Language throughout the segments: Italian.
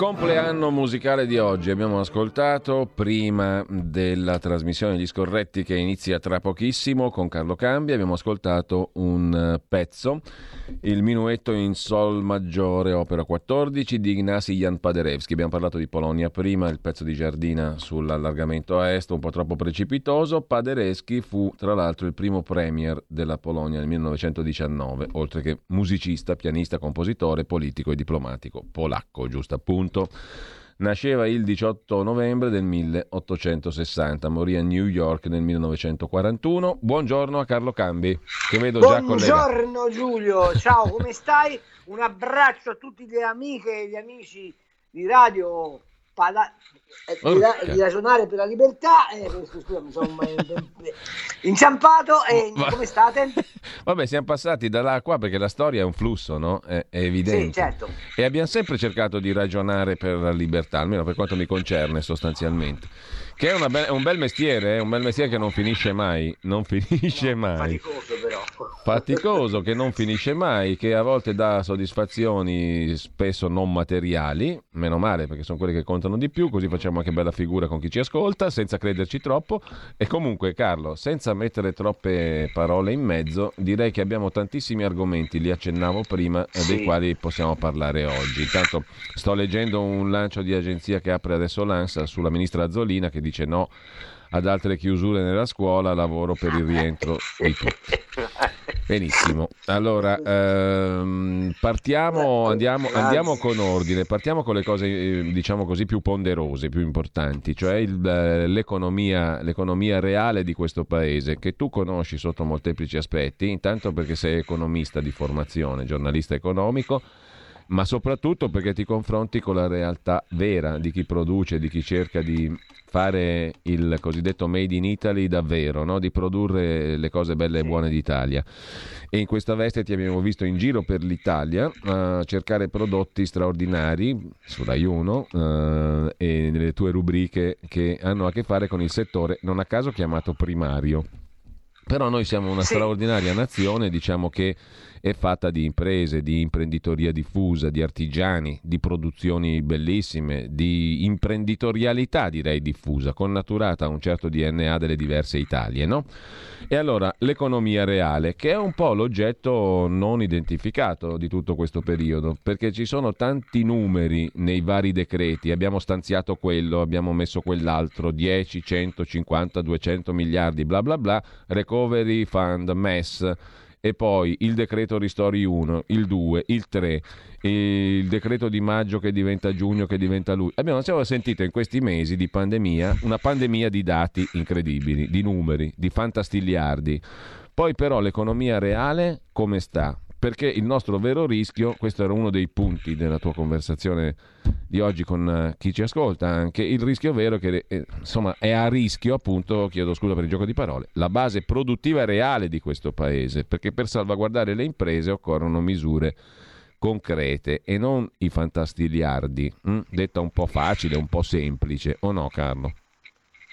Il compleanno musicale di oggi abbiamo ascoltato prima della trasmissione Gli Scorretti che inizia tra pochissimo con Carlo Cambi, abbiamo ascoltato un eh, pezzo, il minuetto in sol maggiore opera 14 di Ignasi Jan Paderewski, abbiamo parlato di Polonia prima, il pezzo di Giardina sull'allargamento a est un po' troppo precipitoso, Paderewski fu tra l'altro il primo premier della Polonia nel 1919, oltre che musicista, pianista, compositore, politico e diplomatico polacco, giusto? appunto. Nasceva il 18 novembre del 1860, morì a New York nel 1941. Buongiorno a Carlo Cambi, che vedo Buongiorno, già collegato. Buongiorno Giulio, ciao, come stai? Un abbraccio a tutti gli amiche e gli amici di Radio Pada- eh, di, ra- di, ragionare per la libertà. Eh, scusa, mi sono inciampato. E Ma- come state? Vabbè, siamo passati da là a qua perché la storia è un flusso, no? È, è evidente. Sì, certo. E abbiamo sempre cercato di ragionare per la libertà, almeno per quanto mi concerne sostanzialmente. Che è be- un bel mestiere, è un bel mestiere che non finisce mai, non finisce No, mai. Faticoso però. Faticoso, che non finisce mai, che a volte dà soddisfazioni spesso non materiali, meno male perché sono quelle che contano di più, così facciamo anche bella figura con chi ci ascolta, senza crederci troppo. E comunque, Carlo, senza mettere troppe parole in mezzo, direi che abbiamo tantissimi argomenti, li accennavo prima, eh, dei Sì. quali possiamo parlare oggi. Intanto sto leggendo un lancio di agenzia che apre adesso l'ANSA sulla ministra Azzolina che dice no ad altre chiusure nella scuola, lavoro per il rientro di tutti. Benissimo, allora ehm, partiamo, andiamo, andiamo con ordine, partiamo con le cose eh, diciamo così più ponderose, più importanti, cioè il, eh, l'economia, l'economia reale di questo paese che tu conosci sotto molteplici aspetti, intanto perché sei economista di formazione, giornalista economico, ma soprattutto perché ti confronti con la realtà vera di chi produce, di chi cerca di fare il cosiddetto made in Italy davvero, no? di produrre le cose belle e buone d'Italia. E in questa veste ti abbiamo visto in giro per l'Italia a cercare prodotti straordinari su Rai 1 eh, e nelle tue rubriche che hanno a che fare con il settore non a caso chiamato primario. Però noi siamo una straordinaria nazione, diciamo che è fatta di imprese, di imprenditoria diffusa, di artigiani, di produzioni bellissime, di imprenditorialità direi diffusa, connaturata a un certo DNA delle diverse Italie, no? E allora l'economia reale, che è un po' l'oggetto non identificato di tutto questo periodo, perché ci sono tanti numeri nei vari decreti, abbiamo stanziato quello, abbiamo messo quell'altro, 10, 100, 50, 200 miliardi, bla bla bla, recovery fund, MES, e poi il decreto ristori 1, il 2, il 3, il decreto di maggio che diventa giugno, che diventa luglio. Abbiamo sentito in questi mesi di pandemia una pandemia di dati incredibili, di numeri, di fantastiliardi. Poi però l'economia reale come sta? Perché il nostro vero rischio, questo era uno dei punti della tua conversazione di oggi con eh, chi ci ascolta anche, il rischio vero è che eh, insomma è a rischio appunto, chiedo scusa per il gioco di parole, la base produttiva reale di questo paese, perché per salvaguardare le imprese occorrono misure concrete e non i fantastiliardi, hm? detta un po' facile, un po' semplice, o no Carlo?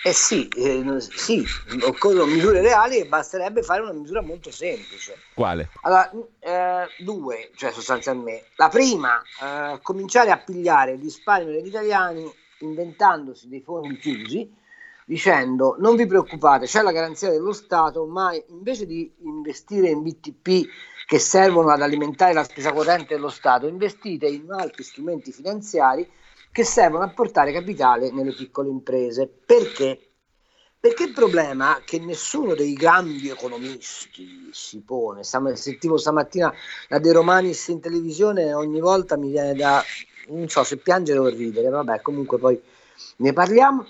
Eh sì, eh, sì, occorrono misure reali e basterebbe fare una misura molto semplice. Quale? Allora, eh, due, cioè sostanzialmente. La prima, eh, cominciare a pigliare il risparmio degli italiani inventandosi dei fondi chiusi, dicendo non vi preoccupate, c'è la garanzia dello Stato, ma invece di investire in BTP che servono ad alimentare la spesa corrente dello Stato, investite in altri strumenti finanziari che servono a portare capitale nelle piccole imprese. Perché? Perché il problema che nessuno dei grandi economisti si pone, sentivo stamattina la De Romanis in televisione, ogni volta mi viene da, non so se piangere o ridere, vabbè comunque poi ne parliamo.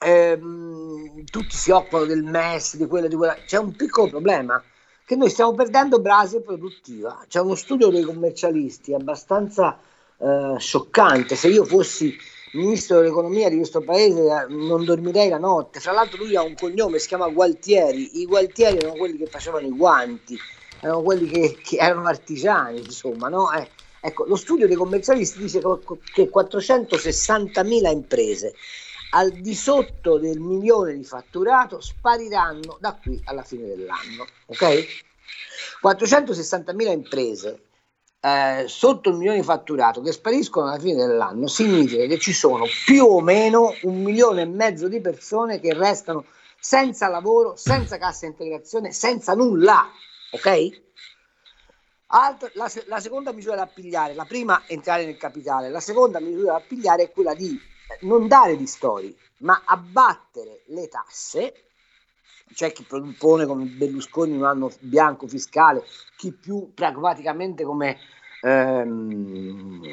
Ehm, tutti si occupano del MES, di quello, di quella. C'è un piccolo problema che noi stiamo perdendo base produttiva. C'è uno studio dei commercialisti abbastanza eh, scioccante. Se io fossi ministro dell'economia di questo paese eh, non dormirei la notte. Fra l'altro lui ha un cognome, si chiama Gualtieri. I Gualtieri erano quelli che facevano i guanti, erano quelli che, che erano artigiani, insomma, no? Eh, ecco, lo studio dei commercialisti dice che 460.000 imprese al di sotto del milione di fatturato spariranno da qui alla fine dell'anno. Ok? 460.000 imprese eh, sotto il milione di fatturato che spariscono alla fine dell'anno significa che ci sono più o meno un milione e mezzo di persone che restano senza lavoro, senza cassa integrazione, senza nulla. Ok? Altra, la, la, seconda misura da pigliare, la prima entrare nel capitale, la seconda misura da pigliare è quella di non dare ristori, ma abbattere le tasse. C'è chi propone come Berlusconi un anno bianco fiscale, chi più pragmaticamente come ehm,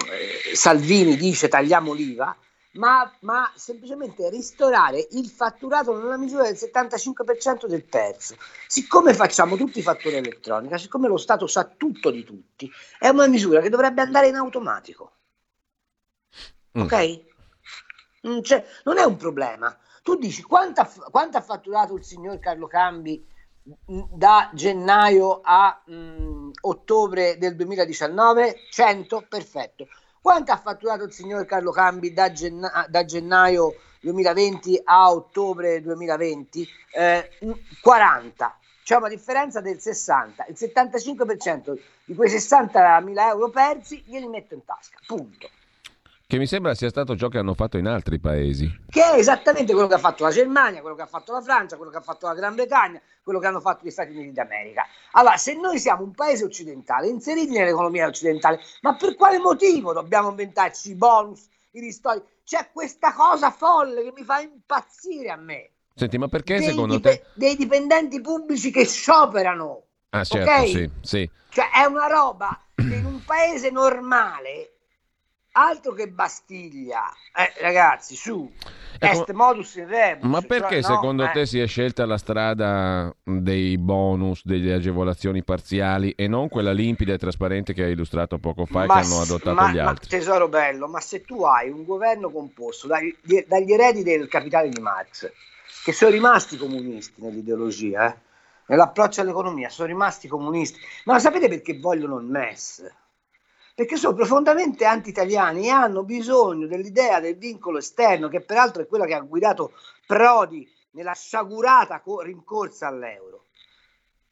Salvini dice tagliamo l'IVA, ma, ma, semplicemente ristorare il fatturato nella misura del 75% del terzo. Siccome facciamo tutti fattura elettronica, siccome lo Stato sa tutto di tutti, è una misura che dovrebbe andare in automatico. Mm. Ok? Non, non, è un problema. Tu dici quanto ha, fatturato il signor Carlo Cambi da gennaio a mh, ottobre del 2019? 100? Perfetto. Quanto ha fatturato il signor Carlo Cambi da, genna- da gennaio 2020 a ottobre 2020? Eh, 40. C'è una differenza del 60. Il 75% di quei 60.000 euro persi glieli metto in tasca. Punto. Che mi sembra sia stato ciò che hanno fatto in altri paesi. Che è esattamente quello che ha fatto la Germania, quello che ha fatto la Francia, quello che ha fatto la Gran Bretagna, quello che hanno fatto gli Stati Uniti d'America. Allora, se noi siamo un paese occidentale, inseriti nell'economia occidentale, ma per quale motivo dobbiamo inventarci i bonus, i ristori? C'è questa cosa folle che mi fa impazzire a me. Senti, ma perché dei secondo dip- te... Dei dipendenti pubblici che scioperano. Ah, certo, okay? sì, sì. Cioè, è una roba che in un paese normale altro che Bastiglia, eh, ragazzi, su. Ecco, Est modus in rebus. Ma perché cioè, secondo no, te eh. si è scelta la strada dei bonus, delle agevolazioni parziali e non quella limpida e trasparente che hai illustrato poco fa ma, e che hanno adottato ma, gli altri? Ma tesoro bello, ma se tu hai un governo composto dagli, dagli eredi del capitale di Marx, che sono rimasti comunisti nell'ideologia, eh, nell'approccio all'economia, sono rimasti comunisti, ma lo sapete perché vogliono il MES? Perché sono profondamente anti-italiani e hanno bisogno dell'idea del vincolo esterno, che peraltro è quella che ha guidato Prodi nella sciagurata rincorsa all'euro.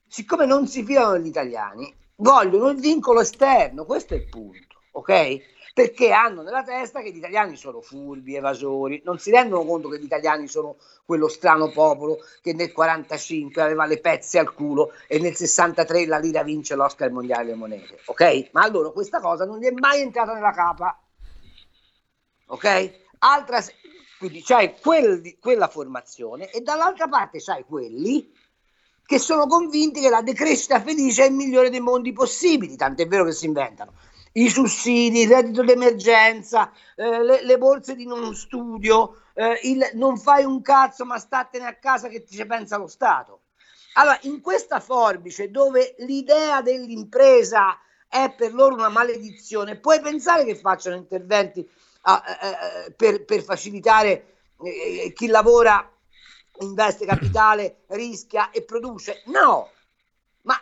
Siccome non si fidano degli italiani, vogliono il vincolo esterno, questo è il punto, ok? Perché hanno nella testa che gli italiani sono furbi, evasori, non si rendono conto che gli italiani sono quello strano popolo che nel 45 aveva le pezze al culo e nel 63 la lira vince l'Oscar mondiale delle monete, ok? Ma allora questa cosa non gli è mai entrata nella capa, ok? Altra, quindi c'hai quel, quella formazione e dall'altra parte c'hai quelli che sono convinti che la decrescita felice è il migliore dei mondi possibili, tant'è vero che si inventano i sussidi, il reddito d'emergenza, eh, le, le, borse di non studio, eh, il non fai un cazzo ma statene a casa che ti ci pensa lo Stato. Allora, in questa forbice dove l'idea dell'impresa è per loro una maledizione, puoi pensare che facciano interventi a, eh, per, per, facilitare eh, chi lavora, investe capitale, rischia e produce? No, ma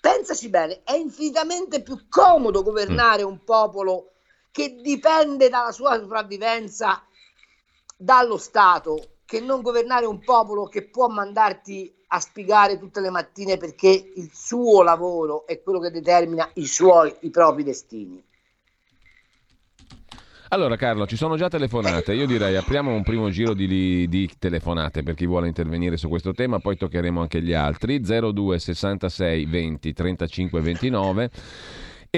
pensaci bene, è infinitamente più comodo governare un popolo che dipende dalla sua sopravvivenza dallo Stato che non governare un popolo che può mandarti a spiegare tutte le mattine perché il suo lavoro è quello che determina i suoi, i propri destini. Allora Carlo, ci sono già telefonate, io direi apriamo un primo giro di, di, telefonate per chi vuole intervenire su questo tema, poi toccheremo anche gli altri, 02 66 20 35 29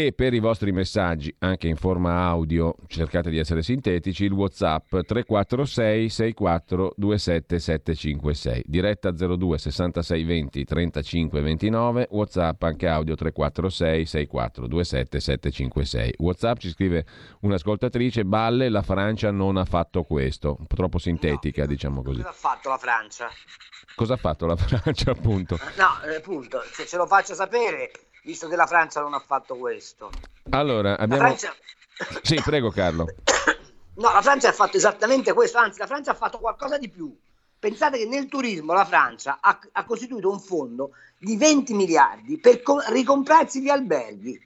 e per i vostri messaggi, anche in forma audio, cercate di essere sintetici, il WhatsApp 346 64 27 756. Diretta 02 66 20 35 29, WhatsApp anche audio 346 64 27 756. WhatsApp ci scrive un'ascoltatrice, balle, la Francia non ha fatto questo. Un po' troppo sintetica, no, diciamo così. Cosa ha fatto la Francia? Cosa ha fatto la Francia, appunto? No, eh, appunto, se ce lo faccio sapere visto che la Francia non ha fatto questo. Allora, abbiamo... la, Francia, Sì, prego Carlo. No, la Francia ha fatto esattamente questo, anzi la Francia ha fatto qualcosa di più. Pensate che nel turismo la Francia ha, ha costituito un fondo di 20 miliardi per co- ricomprarsi gli alberghi,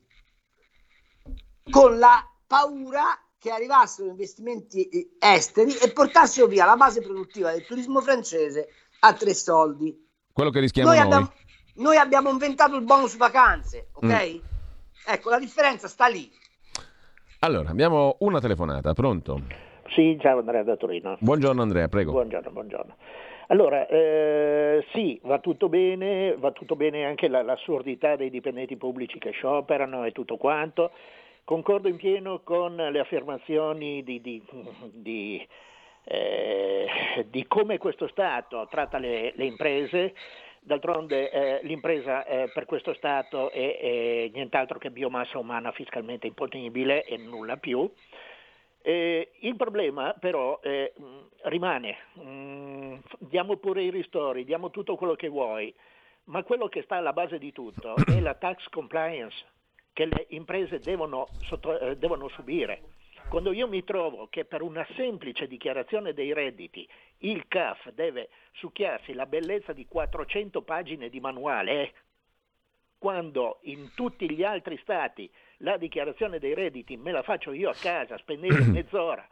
con la paura che arrivassero investimenti eh, esteri e portassero via la base produttiva del turismo francese a tre soldi. Quello che rischiamo noi. noi. Abbiamo, noi abbiamo inventato il bonus vacanze, ok? Mm. Ecco, la differenza sta lì. Allora, abbiamo una telefonata, pronto? Sì, ciao Andrea da Torino. Buongiorno Andrea, prego. Buongiorno, buongiorno. Allora, eh, sì, va tutto bene, va tutto bene anche la, l'assurdità dei dipendenti pubblici che scioperano e tutto quanto. Concordo in pieno con le affermazioni di, di, di, eh, di come questo Stato tratta le, le imprese. D'altronde eh, l'impresa eh, per questo Stato è, è, nient'altro che biomassa umana fiscalmente imponibile e nulla più. il problema però eh, rimane, mm, diamo pure i ristori, diamo tutto quello che vuoi, ma quello che sta alla base di tutto è la tax compliance che le imprese devono, sotto, eh, devono subire. Quando io mi trovo che per una semplice dichiarazione dei redditi il CAF deve succhiarsi la bellezza di 400 pagine di manuale, quando in tutti gli altri stati la dichiarazione dei redditi me la faccio io a casa, spendendo mezz'ora,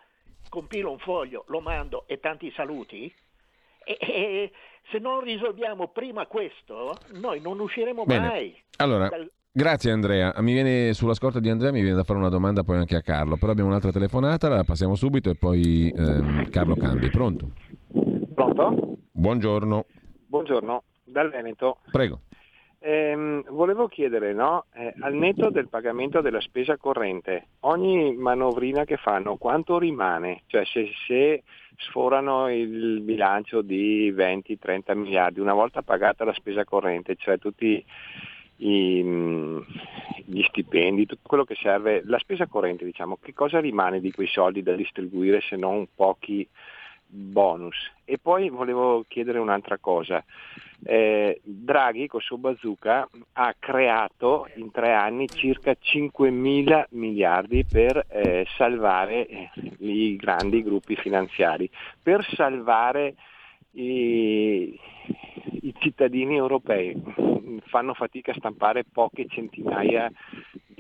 compilo un foglio, lo mando e tanti saluti, e, e se non risolviamo prima questo, noi non usciremo Bene. mai. Allora, dal... Grazie Andrea, mi viene sulla scorta di Andrea mi viene da fare una domanda poi anche a Carlo, però abbiamo un'altra telefonata, la passiamo subito e poi ehm, Carlo cambi. Pronto? Pronto? Buongiorno. Buongiorno, dal Veneto. Prego. Eh, volevo chiedere, no? eh, al netto del pagamento della spesa corrente, ogni manovrina che fanno quanto rimane? Cioè se, se sforano il bilancio di 20-30 miliardi, una volta pagata la spesa corrente, cioè tutti i, gli stipendi, tutto quello che serve, la spesa corrente diciamo, che cosa rimane di quei soldi da distribuire se non pochi bonus? E poi volevo chiedere un'altra cosa. Eh, Draghi con suo bazooka ha creato in tre anni circa 5 mila miliardi per eh, salvare i grandi gruppi finanziari, per salvare i, i cittadini europei fanno fatica a stampare poche centinaia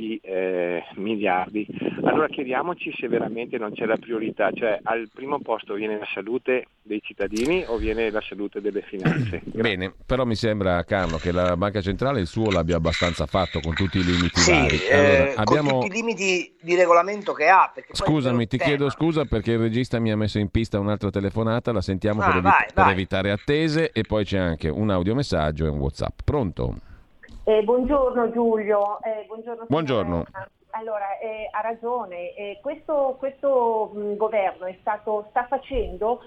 di eh, miliardi. Allora chiediamoci se veramente non c'è la priorità, cioè al primo posto viene la salute dei cittadini o viene la salute delle finanze? Grazie. Bene, però mi sembra Carlo che la Banca Centrale il suo l'abbia abbastanza fatto con tutti i limiti sì, vari. Eh, allora, abbiamo... Con tutti i limiti di regolamento che ha. Scusami, ti tema. chiedo scusa perché il regista mi ha messo in pista un'altra telefonata, la sentiamo ah, per, evi- vai, per evitare attese e poi c'è anche un audiomessaggio e un WhatsApp. Pronto? Eh, buongiorno Giulio. Eh, buongiorno. buongiorno. Allora, eh, ha ragione, questo, questo mh, governo stato, sta facendo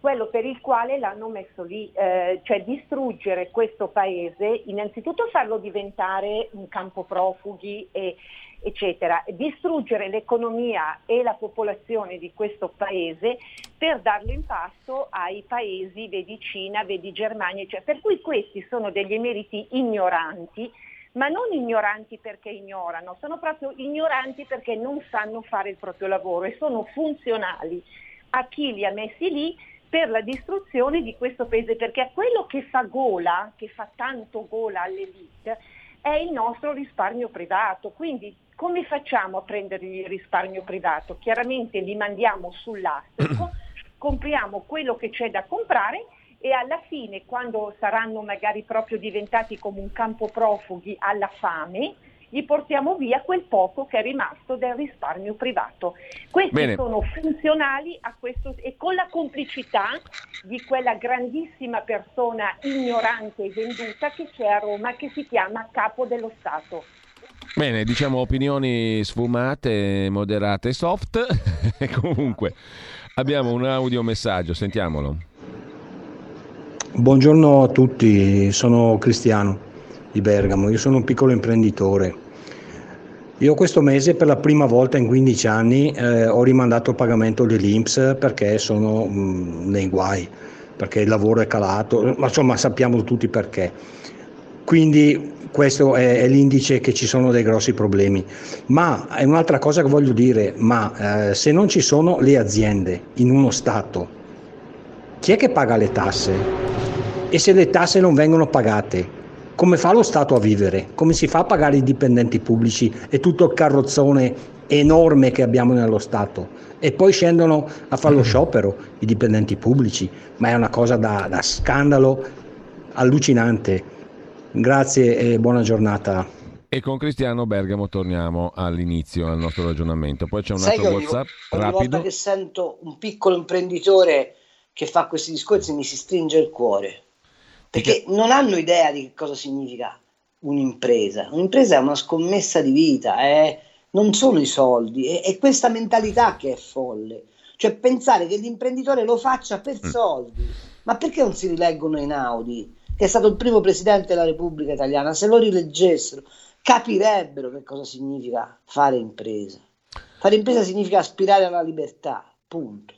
quello per il quale l'hanno messo lì, eh, cioè distruggere questo paese, innanzitutto farlo diventare un campo profughi e, eccetera, distruggere l'economia e la popolazione di questo paese per darlo in pasto ai paesi, vedi Cina, vedi Germania, cioè, per cui questi sono degli emeriti ignoranti, ma non ignoranti perché ignorano, sono proprio ignoranti perché non sanno fare il proprio lavoro e sono funzionali a chi li ha messi lì per la distruzione di questo paese, perché a quello che fa gola, che fa tanto gola all'elite, è il nostro risparmio privato. Quindi come facciamo a prendere il risparmio privato? Chiaramente li mandiamo sull'astico, compriamo quello che c'è da comprare e alla fine, quando saranno magari proprio diventati come un campo profughi alla fame, gli portiamo via quel poco che è rimasto del risparmio privato. Questi Bene. sono funzionali a questo e con la complicità di quella grandissima persona ignorante e venduta che c'è a Roma che si chiama Capo dello Stato. Bene, diciamo opinioni sfumate, moderate, soft. Comunque, abbiamo un audiomessaggio, sentiamolo. Buongiorno a tutti, sono Cristiano di Bergamo, io sono un piccolo imprenditore. Io questo mese per la prima volta in 15 anni eh, ho rimandato il pagamento dell'Inps perché sono mh, nei guai, perché il lavoro è calato, ma insomma sappiamo tutti perché. Quindi questo è, è, l'indice che ci sono dei grossi problemi. Ma è un'altra cosa che voglio dire, ma eh, se non ci sono le aziende in uno Stato, chi è che paga le tasse? E se le tasse non vengono pagate, come fa lo Stato a vivere? Come si fa a pagare i dipendenti pubblici e tutto il carrozzone enorme che abbiamo nello Stato? E poi scendono a fare lo sciopero i dipendenti pubblici, ma è una cosa da, da scandalo allucinante. Grazie e buona giornata. E con Cristiano Bergamo torniamo all'inizio al nostro ragionamento. Poi c'è un Sai altro WhatsApp ogni, rapido. Ogni volta che sento un piccolo imprenditore che fa questi discorsi mi si stringe il cuore. Perché non hanno idea di che cosa significa un'impresa. Un'impresa è una scommessa di vita, è, non sono i soldi, è, è, questa mentalità che è folle. Cioè pensare che l'imprenditore lo faccia per mm. soldi. Ma perché non si rileggono in Audi? Che è stato il primo presidente della Repubblica Italiana, se lo rileggessero capirebbero che cosa significa fare impresa. Fare impresa significa aspirare alla libertà, punto.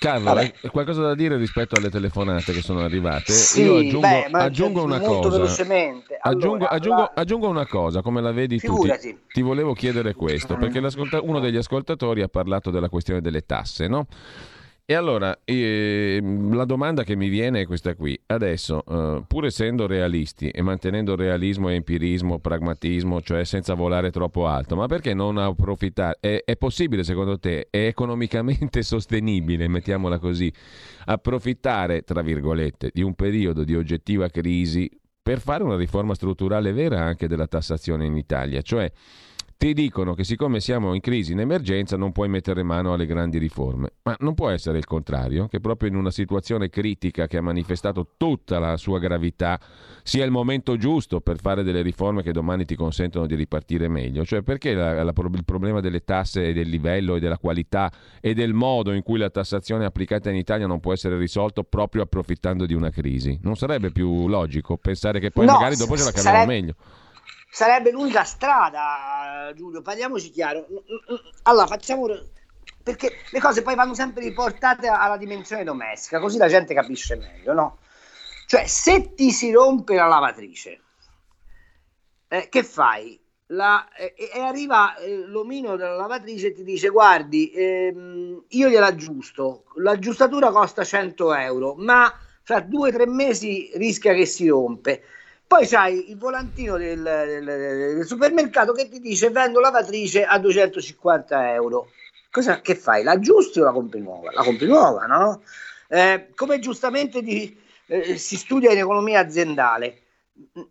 Carlo, hai qualcosa da dire rispetto alle telefonate che sono arrivate? Sì, Io aggiungo, beh, aggiungo una cosa. Velocemente. Aggiungo, aggiungo, la... aggiungo, una cosa, come la vedi Figurati. tu? Ti, ti volevo chiedere questo, perché uno degli ascoltatori ha parlato della questione delle tasse, no? E allora, eh, la domanda che mi viene è questa qui. Adesso, eh, pur essendo realisti e mantenendo realismo empirismo, pragmatismo, cioè senza volare troppo alto, ma perché non approfittare? È, è possibile, secondo te, è economicamente sostenibile, mettiamola così, approfittare, tra virgolette, di un periodo di oggettiva crisi per fare una riforma strutturale vera anche della tassazione in Italia? Cioè ti dicono che siccome siamo in crisi, in emergenza, non puoi mettere mano alle grandi riforme. Ma non può essere il contrario, che proprio in una situazione critica che ha manifestato tutta la sua gravità sia il momento giusto per fare delle riforme che domani ti consentono di ripartire meglio. Cioè perché la, la, il problema delle tasse e del livello e della qualità e del modo in cui la tassazione applicata in Italia non può essere risolto proprio approfittando di una crisi? Non sarebbe più logico pensare che poi no, magari dopo ce la caviamo sarebbe... meglio? Sarebbe l'unica strada, Giulio, parliamoci chiaro. Allora, facciamo... Perché le cose poi vanno sempre riportate alla dimensione domestica, così la gente capisce meglio, no? Cioè, se ti si rompe la lavatrice, eh, che fai? La, eh, e arriva eh, l'omino della lavatrice e ti dice guardi ehm, io gliela aggiusto l'aggiustatura costa 100 euro ma fra due o tre mesi rischia che si rompe poi c'hai il volantino del, del, del, supermercato che ti dice vendo lavatrice a 250 euro. Cosa, che fai? La aggiusti o la compri nuova? La compri nuova, no? Eh, come giustamente di, eh, si studia in economia aziendale.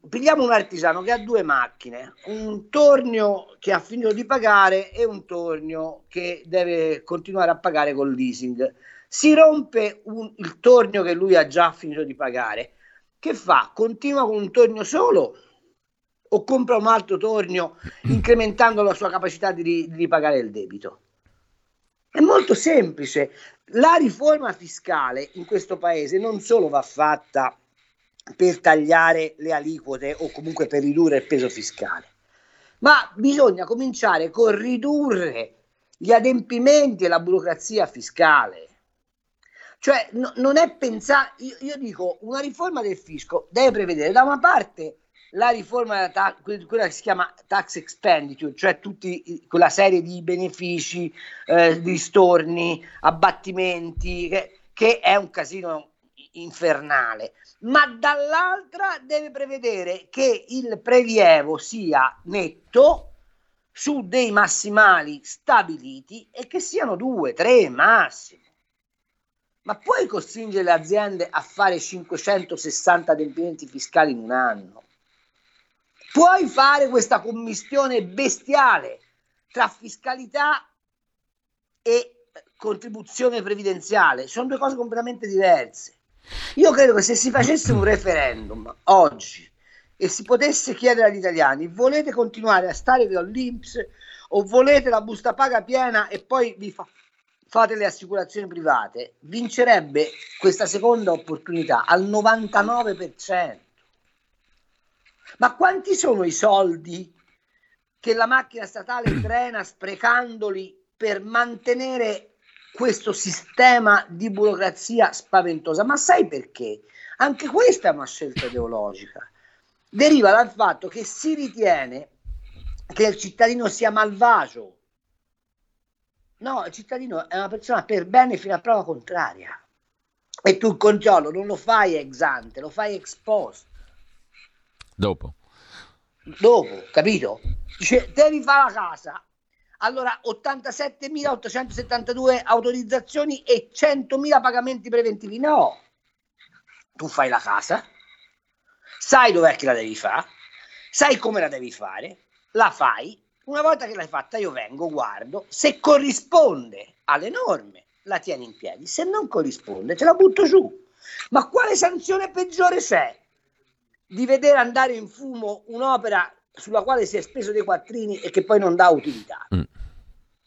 Pigliamo un artigiano che ha due macchine, un tornio che ha finito di pagare e un tornio che deve continuare a pagare col leasing. Si rompe un, il tornio che lui ha già finito di pagare che fa? Continua con un tornio solo o compra un altro tornio incrementando la sua capacità di, di ripagare il debito? È molto semplice. La riforma fiscale in questo paese non solo va fatta per tagliare le aliquote o comunque per ridurre il peso fiscale, ma bisogna cominciare con ridurre gli adempimenti e la burocrazia fiscale. Cioè, no, non è pensare, io, io, dico, una riforma del fisco deve prevedere da una parte la riforma, ta- quella che si chiama tax expenditure, cioè tutti, quella serie di benefici, eh, di storni, abbattimenti, che, che è un casino infernale, ma dall'altra deve prevedere che il prelievo sia netto su dei massimali stabiliti e che siano due, tre massimo. Ma puoi costringere le aziende a fare 560 adempimenti fiscali in un anno? Puoi fare questa commistione bestiale tra fiscalità e contribuzione previdenziale? Sono due cose completamente diverse. Io credo che se si facesse un referendum oggi e si potesse chiedere agli italiani volete continuare a stare con l'Inps o volete la busta paga piena e poi vi fa fate le assicurazioni private, vincerebbe questa seconda opportunità al 99%. Ma quanti sono i soldi che la macchina statale trena sprecandoli per mantenere questo sistema di burocrazia spaventosa? Ma sai perché? Anche questa è una scelta ideologica. deriva dal fatto che si ritiene che il cittadino sia malvagio. No, il cittadino è una persona per bene fino a prova contraria. E tu il controllo non lo fai ex ante, lo fai ex post. Dopo. Dopo, capito? Dice, devi fare la casa. Allora, 87.872 autorizzazioni e 100.000 pagamenti preventivi. No, tu fai la casa, sai dov'è che la devi fare, sai come la devi fare, la fai, una volta che l'hai fatta io vengo, guardo, se corrisponde alle norme la tieni in piedi, se non corrisponde te la butto giù. Ma quale sanzione peggiore c'è di vedere andare in fumo un'opera sulla quale si è speso dei quattrini e che poi non dà utilità? Mm.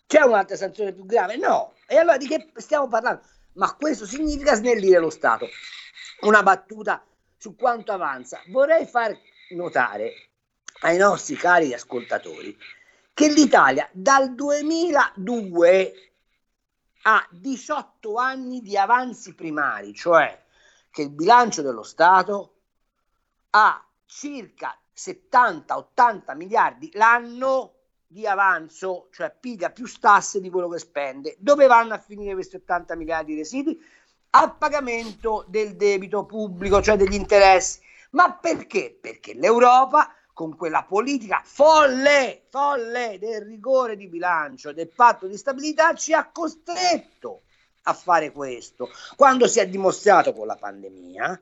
C'è un'altra sanzione più grave? No. E allora di che stiamo parlando? Ma questo significa snellire lo Stato. Una battuta su quanto avanza. Vorrei far notare ai nostri cari ascoltatori che l'Italia dal 2002 ha 18 anni di avanzi primari, cioè che il bilancio dello Stato ha circa 70-80 miliardi l'anno di avanzo, cioè piglia più tasse di quello che spende. Dove vanno a finire questi 80 miliardi di residui? A pagamento del debito pubblico, cioè degli interessi. Ma perché? Perché l'Europa con quella politica folle, folle del rigore di bilancio, del patto di stabilità, ci ha costretto a fare questo. Quando si è dimostrato con la pandemia,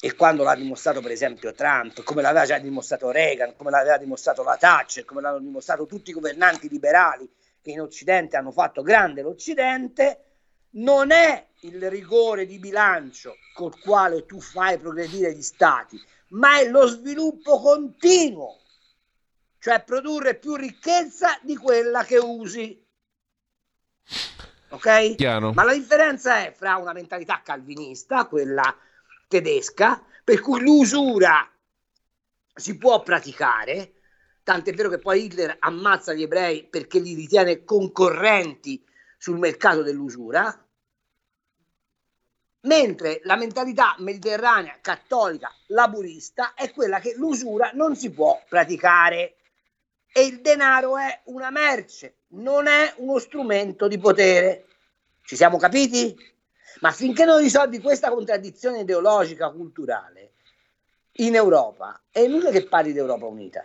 e quando l'ha dimostrato per esempio Trump, come l'aveva già dimostrato Reagan, come l'aveva dimostrato la Thatcher, come l'hanno dimostrato tutti i governanti liberali che in Occidente hanno fatto grande l'Occidente, non è il rigore di bilancio col quale tu fai progredire gli stati, ma è lo sviluppo continuo, cioè produrre più ricchezza di quella che usi. Ok? Chiaro. Ma la differenza è fra una mentalità calvinista, quella tedesca, per cui l'usura si può praticare, tant'è vero che poi Hitler ammazza gli ebrei perché li ritiene concorrenti sul mercato dell'usura, mentre la mentalità mediterranea cattolica laburista è quella che l'usura non si può praticare e il denaro è una merce, non è uno strumento di potere. Ci siamo capiti? Ma finché non risolvi questa contraddizione ideologica culturale in Europa, è inutile che parli di Europa unita.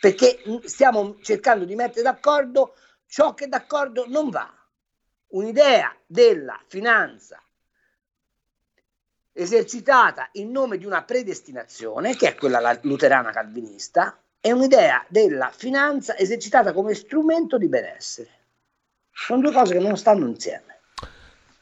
Perché stiamo cercando di mettere d'accordo ciò che d'accordo non va un'idea della finanza esercitata in nome di una predestinazione, che è quella luterana calvinista, e un'idea della finanza esercitata come strumento di benessere. Sono due cose che non stanno insieme.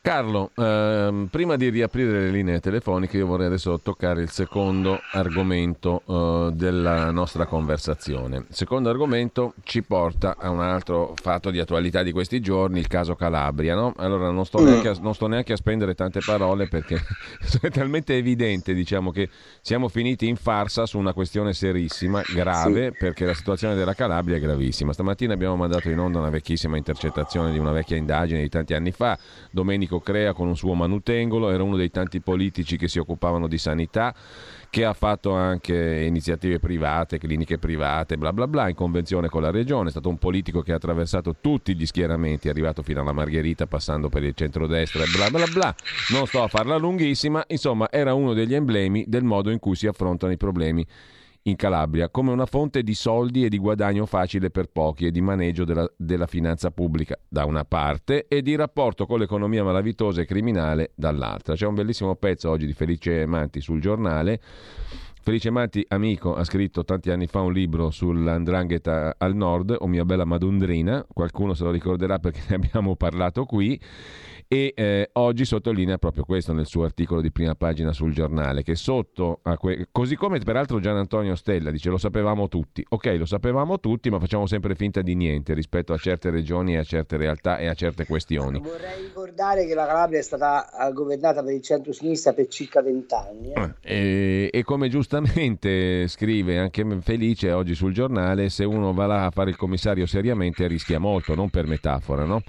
Carlo, ehm, prima di riaprire le linee telefoniche, io vorrei adesso toccare il secondo argomento eh, della nostra conversazione. Il secondo argomento ci porta a un altro fatto di attualità di questi giorni, il caso Calabria. No? Allora non sto, neanche a, non sto neanche a spendere tante parole perché è talmente evidente diciamo, che siamo finiti in farsa su una questione serissima, grave, sì. perché la situazione della Calabria è gravissima. Stamattina abbiamo mandato in onda una vecchissima intercettazione di una vecchia indagine di tanti anni fa. Domenico Enrico Crea con un suo manutengolo, era uno dei tanti politici che si occupavano di sanità, che ha fatto anche iniziative private, cliniche private, bla bla bla, in convenzione con la regione, è stato un politico che ha attraversato tutti gli schieramenti, è arrivato fino alla Margherita passando per il centrodestra e bla bla bla. Non sto a farla lunghissima, insomma era uno degli emblemi del modo in cui si affrontano i problemi in Calabria come una fonte di soldi e di guadagno facile per pochi e di maneggio della, della finanza pubblica da una parte e di rapporto con l'economia malavitosa e criminale dall'altra. C'è un bellissimo pezzo oggi di Felice Manti sul giornale. Felice Manti, amico, ha scritto tanti anni fa un libro sull'andrangheta al nord, o mia bella Madondrina, qualcuno se lo ricorderà perché ne abbiamo parlato qui, e eh, oggi sottolinea proprio questo nel suo articolo di prima pagina sul giornale, che sotto, que- così come peraltro Gian Antonio Stella dice lo sapevamo tutti, ok lo sapevamo tutti ma facciamo sempre finta di niente rispetto a certe regioni e a certe realtà e a certe questioni. Vorrei ricordare che la Calabria è stata governata per il centro-sinistra per circa vent'anni. Eh. E, e come giustamente scrive anche Felice oggi sul giornale, se uno va là a fare il commissario seriamente rischia molto, non per metafora, no?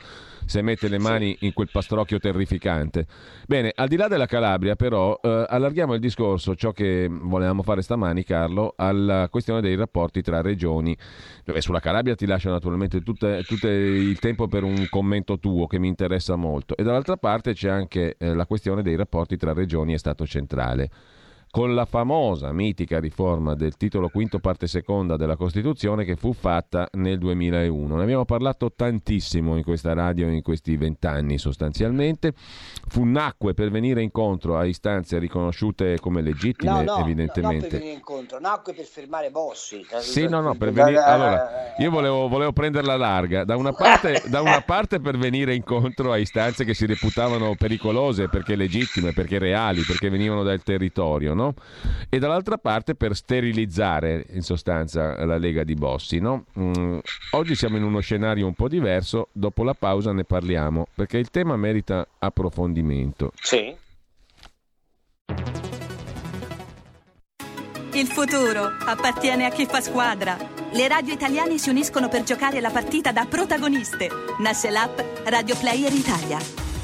Se mette le mani in quel pastrocchio terrificante. Bene, al di là della Calabria però eh, allarghiamo il discorso, ciò che volevamo fare stamani Carlo, alla questione dei rapporti tra regioni. Dove sulla Calabria ti lascio naturalmente tutto il tempo per un commento tuo che mi interessa molto e dall'altra parte c'è anche eh, la questione dei rapporti tra regioni e Stato centrale con la famosa, mitica riforma del titolo quinto parte seconda della Costituzione che fu fatta nel 2001. Ne abbiamo parlato tantissimo in questa radio in questi vent'anni sostanzialmente. Fu nacque per venire incontro a istanze riconosciute come legittime, no, no, evidentemente. No, per venire incontro, nacque per fermare Bossi. Sì, no, no, per venire... Allora, io volevo, volevo prenderla larga. Da una, parte, da una parte per venire incontro a istanze che si reputavano pericolose perché legittime, perché reali, perché venivano dal territorio, no? No? e dall'altra parte per sterilizzare in sostanza la Lega di Bossi. No? Mm, oggi siamo in uno scenario un po' diverso, dopo la pausa ne parliamo perché il tema merita approfondimento. Sì. Il futuro appartiene a chi fa squadra. Le radio italiane si uniscono per giocare la partita da protagoniste. Nasce l'app Radio Player Italia.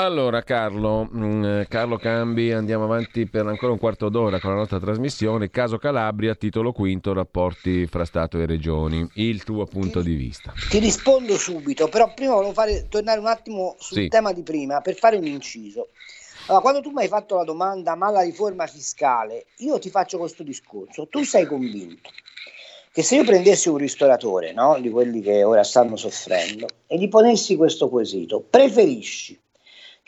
Allora Carlo, mh, mm, Carlo Cambi, andiamo avanti per ancora un quarto d'ora con la nostra trasmissione. Caso Calabria, titolo quinto, rapporti fra Stato e Regioni. Il tuo punto di vista. Ti rispondo subito, però prima volevo fare, tornare un attimo sul sì. tema di prima per fare un inciso. Allora, quando tu mi hai fatto la domanda, ma la riforma fiscale, io ti faccio questo discorso. Tu sei convinto che se io prendessi un ristoratore, no, di quelli che ora stanno soffrendo, e gli ponessi questo quesito, preferisci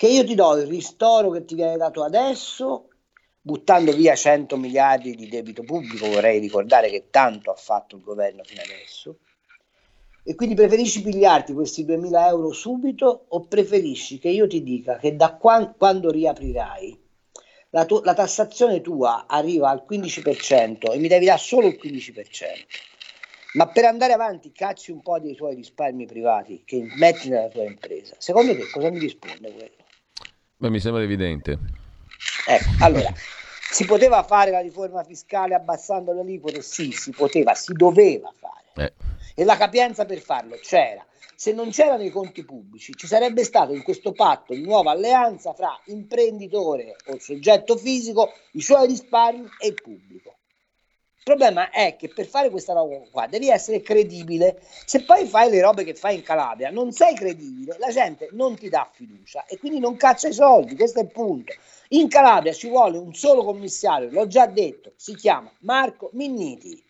che io ti do il ristoro che ti viene dato adesso, buttando via 100 miliardi di debito pubblico, vorrei ricordare che tanto ha fatto il governo fino adesso, e quindi preferisci pigliarti questi 2000 euro subito o preferisci che io ti dica che da qua, quando riaprirai la, tu, la, tassazione tua arriva al 15% e mi devi dare solo il 15%, ma per andare avanti cacci un po' dei tuoi risparmi privati che metti nella tua impresa. Secondo te cosa mi risponde quello? Beh, mi sembra evidente. Ecco, allora, si poteva fare la riforma fiscale abbassando le aliquote? Sì, si poteva, si doveva fare. Eh. E la capienza per farlo c'era. Se non c'erano i conti pubblici, ci sarebbe stato in questo patto di nuova alleanza fra imprenditore o soggetto fisico, i suoi risparmi e il pubblico. Il problema è che per fare questa roba qua devi essere credibile. Se poi fai le robe che fai in Calabria, non sei credibile, la gente non ti dà fiducia e quindi non caccia i soldi. Questo è il punto. In Calabria ci vuole un solo commissario, l'ho già detto, si chiama Marco Minniti.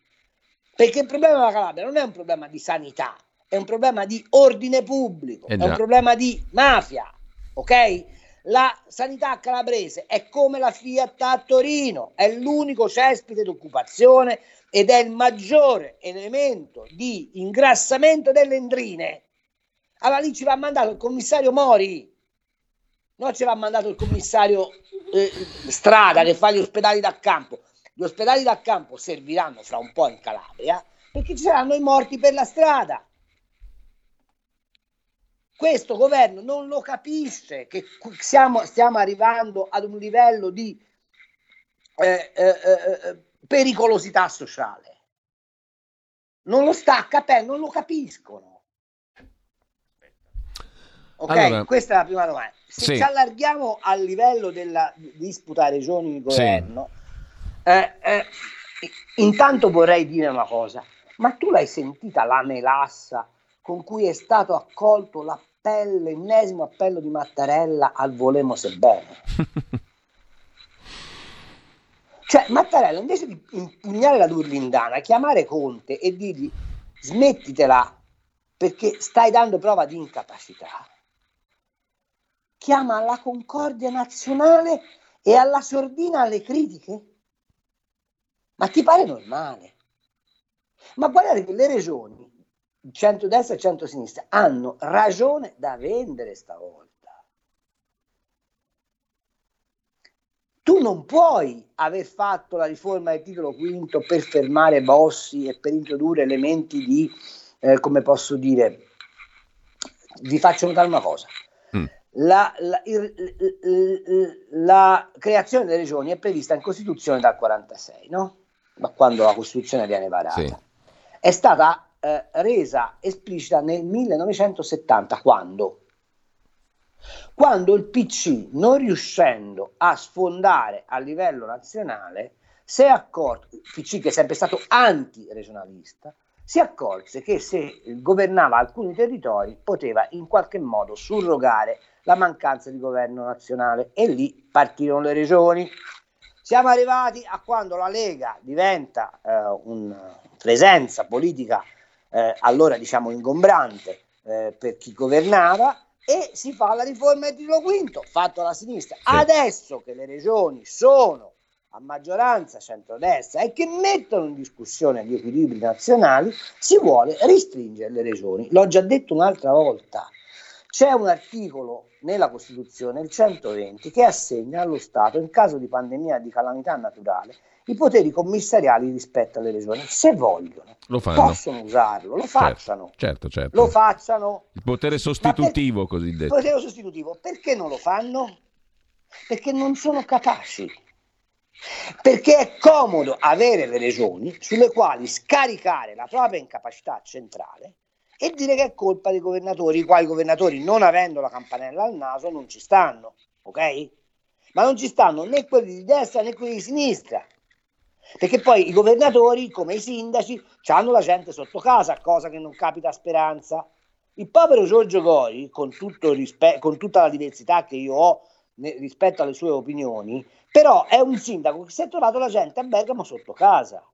Perché il problema della Calabria non è un problema di sanità, è un problema di ordine pubblico, eh è un problema di mafia, ok? La sanità calabrese è come la Fiat a Torino, è l'unico cespite d'occupazione ed è il maggiore elemento di ingrassamento delle endrine. Allora lì ci va mandato il commissario Mori, non ci va mandato il commissario eh, Strada che fa gli ospedali da campo. Gli ospedali da campo serviranno fra un po' in Calabria perché ci saranno i morti per la strada questo governo non lo capisce che siamo, stiamo arrivando ad un livello di eh, eh, eh, eh, pericolosità sociale. Non lo sta capendo, non lo capiscono. Ok, allora, questa è la prima domanda. Se sì. ci allarghiamo al livello della disputa regioni-governo, sì. Eh, eh, intanto vorrei dire una cosa, ma tu l'hai sentita la melassa con cui è stato accolto la appello, ennesimo appello di Mattarella al volemo sebbene. cioè Mattarella invece di impugnare la Durlindana, chiamare Conte e dirgli smettitela perché stai dando prova di incapacità, chiama alla concordia nazionale e alla sordina alle critiche? Ma ti pare normale? Ma guardate che le regioni, centrodestra e centrosinistra, hanno ragione da vendere stavolta. Tu non puoi aver fatto la riforma del titolo quinto per fermare Bossi e per introdurre elementi di, eh, come posso dire, vi faccio notare una cosa. Mm. La, la, il, la, creazione delle regioni è prevista in Costituzione dal 46, no? Ma quando la Costituzione viene varata. Sì è stata eh, resa esplicita nel 1970 quando? Quando il PC, non riuscendo a sfondare a livello nazionale, si è accorto, il PC che è sempre stato anti-regionalista, si accorse che se governava alcuni territori poteva in qualche modo surrogare la mancanza di governo nazionale e lì partirono le regioni. Siamo arrivati a quando la Lega diventa eh, un, presenza politica eh, allora diciamo ingombrante eh, per chi governava e si fa la riforma del titolo quinto fatto alla sinistra. Sì. Adesso che le regioni sono a maggioranza centrodestra e che mettono in discussione gli equilibri nazionali, si vuole restringere le regioni. L'ho già detto un'altra volta. C'è un articolo nella Costituzione, il 120, che assegna allo Stato, in caso di pandemia e di calamità naturale, i poteri commissariali rispetto alle regioni. Se vogliono, possono usarlo, lo certo, facciano. Certo, certo. Lo facciano. Il potere sostitutivo, per, cosiddetto. Il potere sostitutivo. Perché non lo fanno? Perché non sono capaci. Perché è comodo avere le regioni sulle quali scaricare la propria incapacità centrale e dire che è colpa dei governatori, i quali governatori, non avendo la campanella al naso, non ci stanno, ok? Ma non ci stanno né quelli di destra né quelli di sinistra. Perché poi i governatori, come i sindaci, hanno la gente sotto casa, cosa che non capita a Speranza. Il povero Giorgio Gori, con, rispe- con tutta la diversità che io ho ne- rispetto alle sue opinioni, però è un sindaco che si è trovato la gente a Bergamo sotto casa.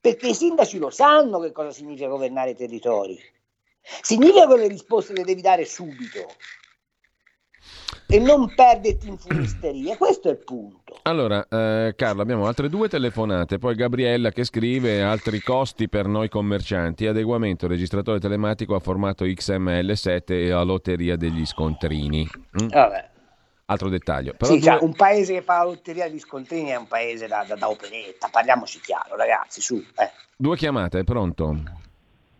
Perché i sindaci lo sanno che cosa significa governare i territori. Significa quelle risposte le devi dare subito e non perderti in funisterie. Questo è il punto. Allora, eh, Carlo, abbiamo altre due telefonate. Poi Gabriella che scrive altri costi per noi commercianti, adeguamento registratore telematico a formato XML7 e a lotteria degli scontrini. Mm? Vabbè. Altro dettaglio. Però sì, due... cioè, un paese che fa la lotteria degli scontrini è un paese da, da, da operetta, parliamoci chiaro, ragazzi, su. Eh. Due chiamate, pronto?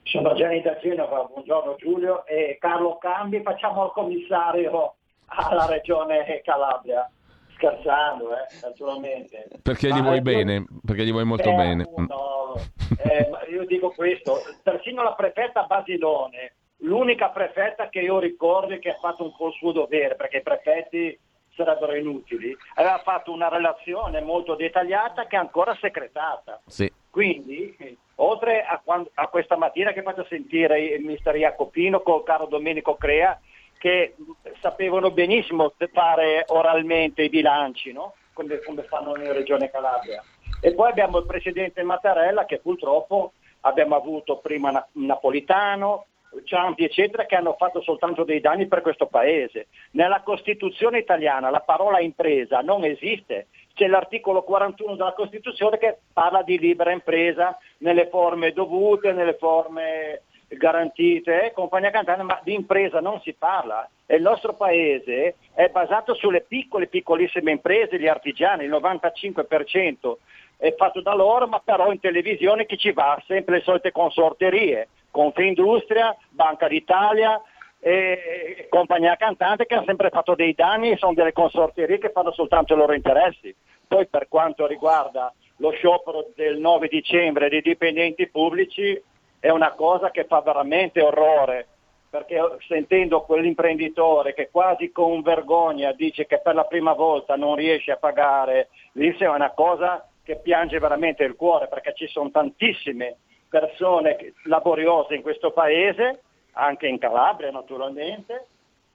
Sono Gianni da Genova, buongiorno Giulio e Carlo Cambi, facciamo il commissario alla regione Calabria. Scherzando, eh, naturalmente. Perché gli vuoi bene? Perché gli vuoi molto eh, bene. No, eh, io dico questo, persino la prefetta Basilone, l'unica prefetta che io ricordo che ha fatto un po' il suo dovere, perché i prefetti sarebbero inutili, aveva fatto una relazione molto dettagliata che è ancora segretata. Sì. Quindi, oltre a, quando, a, questa mattina che faccio sentire il mister Jacopino con il caro Domenico Crea, che sapevano benissimo fare oralmente i bilanci, no? come, come, fanno in Regione Calabria. E poi abbiamo il presidente Mattarella che purtroppo abbiamo avuto prima Napolitano, Ciampi eccetera che hanno fatto soltanto dei danni per questo paese. Nella Costituzione italiana la parola impresa non esiste, c'è l'articolo 41 della Costituzione che parla di libera impresa nelle forme dovute, nelle forme garantite, eh, compagnia cantante, ma di impresa non si parla. E il nostro paese è basato sulle piccole, piccolissime imprese, gli artigiani, il 95% è fatto da loro, ma però in televisione chi ci va? Sempre le solite consorterie, Confindustria, Banca d'Italia, e compagnia cantante che hanno sempre fatto dei danni e sono delle consorterie che fanno soltanto i loro interessi. Poi per quanto riguarda lo sciopero del 9 dicembre dei dipendenti pubblici, è una cosa che fa veramente orrore, perché sentendo quell'imprenditore che quasi con vergogna dice che per la prima volta non riesce a pagare l'IRS è una cosa che piange veramente il cuore, perché ci sono tantissime persone laboriose in questo paese, anche in Calabria naturalmente,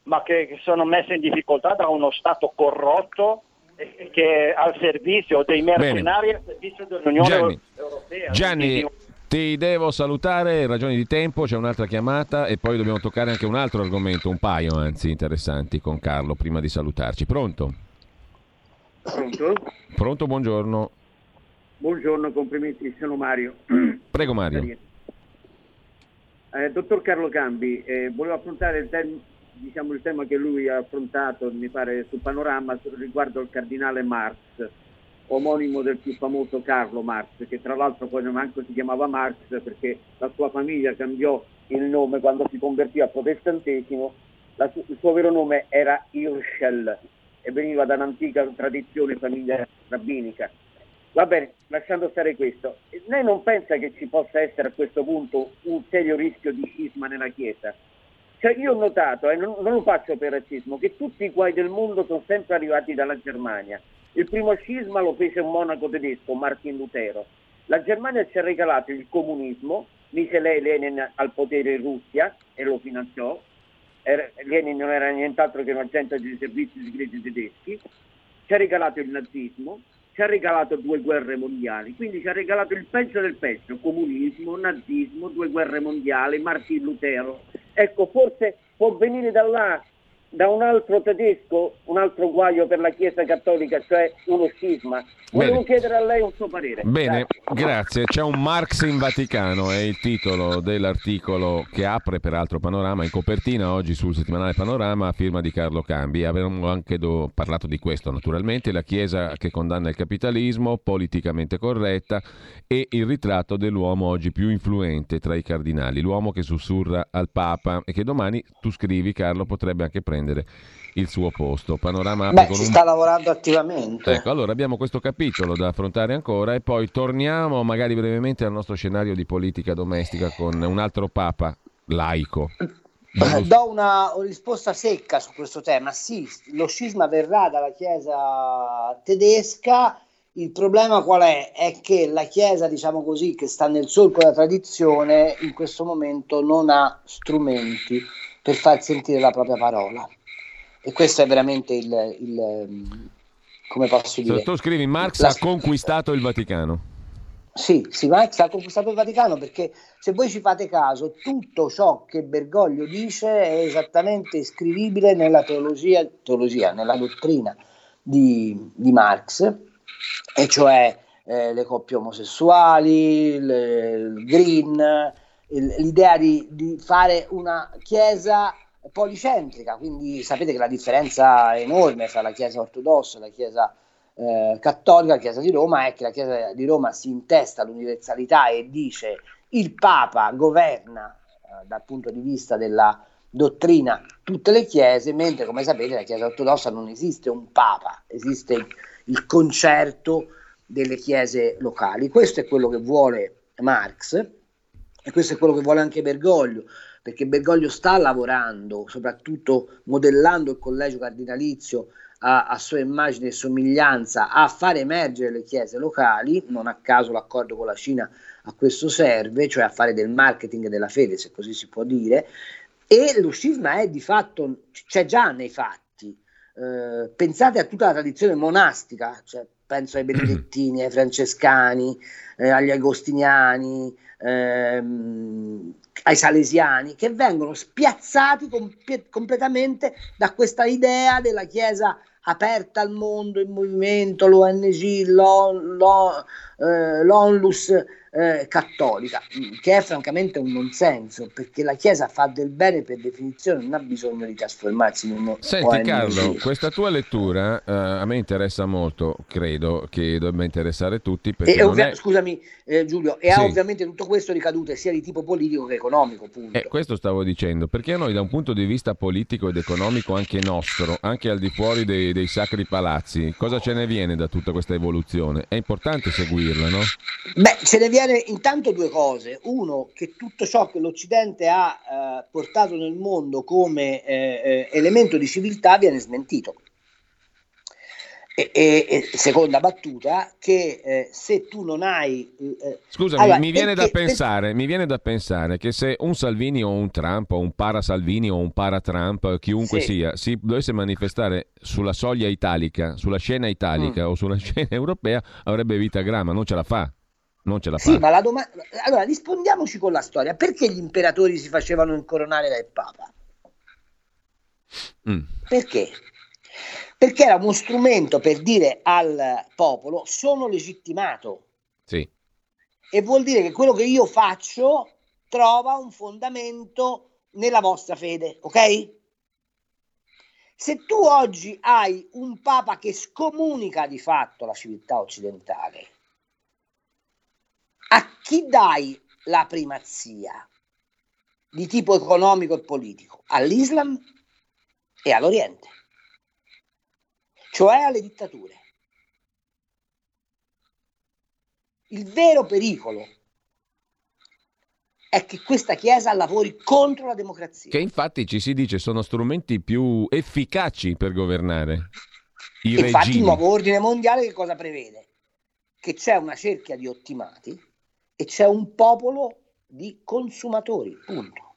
ma che, che sono messe in difficoltà da uno Stato corrotto e che è al servizio dei mercenari e al servizio dell'Unione Gianni. Europea. Gianni, ti devo salutare, ragioni di tempo, c'è un'altra chiamata e poi dobbiamo toccare anche un altro argomento, un paio anzi interessanti con Carlo prima di salutarci. Pronto? Pronto? Pronto, buongiorno. Buongiorno, complimenti, sono Mario. Prego Mario. Eh, dottor Carlo Cambi, eh, volevo affrontare il, tem- diciamo, il tema che lui ha affrontato, mi pare, sul panorama riguardo il cardinale Marx, omonimo del più famoso Carlo Marx, che tra l'altro poi neanche si chiamava Marx perché la sua famiglia cambiò il nome quando si convertì al protestantesimo, su- il suo vero nome era Hirschel e veniva da un'antica tradizione famiglia rabbinica. Va bene, lasciando stare questo, lei non pensa che ci possa essere a questo punto un serio rischio di scisma nella Chiesa? Cioè io ho notato, e non, non lo faccio per razzismo, che tutti i guai del mondo sono sempre arrivati dalla Germania. Il primo scisma lo fece un monaco tedesco, Martin Lutero. La Germania ci ha regalato il comunismo, mise lei Lenin al potere in Russia e lo finanziò. Era- Lenin non era nient'altro che un agente dei servizi segreti tedeschi. Ci ha regalato il nazismo, ci ha regalato due guerre mondiali, quindi ci ha regalato il peggio del peggio, comunismo, nazismo, due guerre mondiali, Martin Lutero. Ecco, forse può venire da là, da un altro tedesco, un altro guaio per la Chiesa Cattolica, cioè uno scisma. Volevo Bene. chiedere a lei un suo parere. Bene, Grazie. grazie. C'è un Marx in Vaticano, è il titolo dell'articolo che apre peraltro Panorama in copertina oggi sul settimanale Panorama a firma di Carlo Cambi. Avevamo anche do- parlato di questo naturalmente, la Chiesa che condanna il capitalismo, politicamente corretta e il ritratto dell'uomo oggi più influente tra i cardinali, l'uomo che sussurra al Papa e che domani, tu scrivi Carlo, potrebbe anche prendere il suo posto. Panorama Beh, si un sta lavorando attivamente. Ecco, allora abbiamo questo capitolo da affrontare ancora e poi torniamo magari brevemente al nostro scenario di politica domestica con un altro papa laico. Do una risposta secca su questo tema. Sì, lo scisma verrà dalla Chiesa tedesca. Il problema qual è? È che la Chiesa, diciamo così, che sta nel solco della tradizione, in questo momento non ha strumenti per far sentire la propria parola. E questo è veramente il, il, come posso dire? Tu scrivi Marx La- ha conquistato il Vaticano. Sì, sì, Marx ha conquistato il Vaticano perché se voi ci fate caso, tutto ciò che Bergoglio dice è esattamente iscrivibile nella teologia, teologia nella dottrina di, di Marx, e cioè eh, le coppie omosessuali, le- il green, l'idea di, di fare una chiesa policentrica, quindi sapete che la differenza enorme tra la chiesa ortodossa e la chiesa eh, cattolica, la Chiesa di Roma, è che la Chiesa di Roma si intesta l'universalità e dice il Papa governa eh, dal punto di vista della dottrina tutte le chiese, mentre come sapete la Chiesa ortodossa non esiste un Papa, esiste il concerto delle chiese locali. Questo è quello che vuole Marx e questo è quello che vuole anche Bergoglio, perché Bergoglio sta lavorando, soprattutto modellando il collegio cardinalizio a, a sua immagine e somiglianza, a far emergere le chiese locali, non a caso l'accordo con la Cina a questo serve, cioè a fare del marketing della fede, se così si può dire, e lo scisma è di fatto, c'è già nei fatti. Eh, pensate a tutta la tradizione monastica, cioè penso ai benedettini, ai francescani, eh, agli agostiniani, ehm, ai salesiani, che vengono spiazzati compie- completamente da questa idea della Chiesa aperta al mondo, in movimento, l'ONG, l'O- l'O- eh, l'Onlus eh, cattolica, mm, che è francamente un nonsenso, perché la Chiesa fa del bene per definizione, non ha bisogno di trasformarsi in un Senti. Carlo, questa tua lettura eh, a me interessa molto, credo che dovrebbe interessare tutti E, non ovvia- è... Scusami eh, Giulio, e Sì. ha ovviamente tutto questo ricadute sia di tipo politico che economico. Eh, questo stavo dicendo, perché noi da un punto di vista politico ed economico anche nostro, anche al di fuori dei, dei sacri palazzi, cosa ce ne viene da tutta questa evoluzione? È importante seguirla, no? Beh, ce ne viene intanto due cose. Uno, che tutto ciò che l'Occidente ha eh, portato nel mondo come eh, eh, elemento di civiltà viene smentito. E, e, e, seconda battuta, che eh, se tu non hai... Eh, Scusami, allora, mi, viene perché, pensare, perché... mi, viene da pensare, che se un Salvini o un Trump o un para Salvini o un para Trump, chiunque sì. sia, si dovesse manifestare sulla soglia italica, sulla scena italica mm. o sulla scena europea, avrebbe vita grama, non ce la fa. Non ce la fa. Sì, ma la domanda... Allora, rispondiamoci con la storia. Perché gli imperatori si facevano incoronare dal Papa? Mm. Perché? perché era uno strumento per dire al popolo sono legittimato. Sì. E vuol dire che quello che io faccio trova un fondamento nella vostra fede, ok? Se tu oggi hai un papa che scomunica di fatto la civiltà occidentale, a chi dai la primazia di tipo economico e politico? All'Islam e all'Oriente cioè alle dittature. Il vero pericolo è che questa Chiesa lavori contro la democrazia. Che infatti ci si dice sono strumenti più efficaci per governare. I infatti regimi. il nuovo ordine mondiale che cosa prevede? Che c'è una cerchia di ottimati e c'è un popolo di consumatori, punto.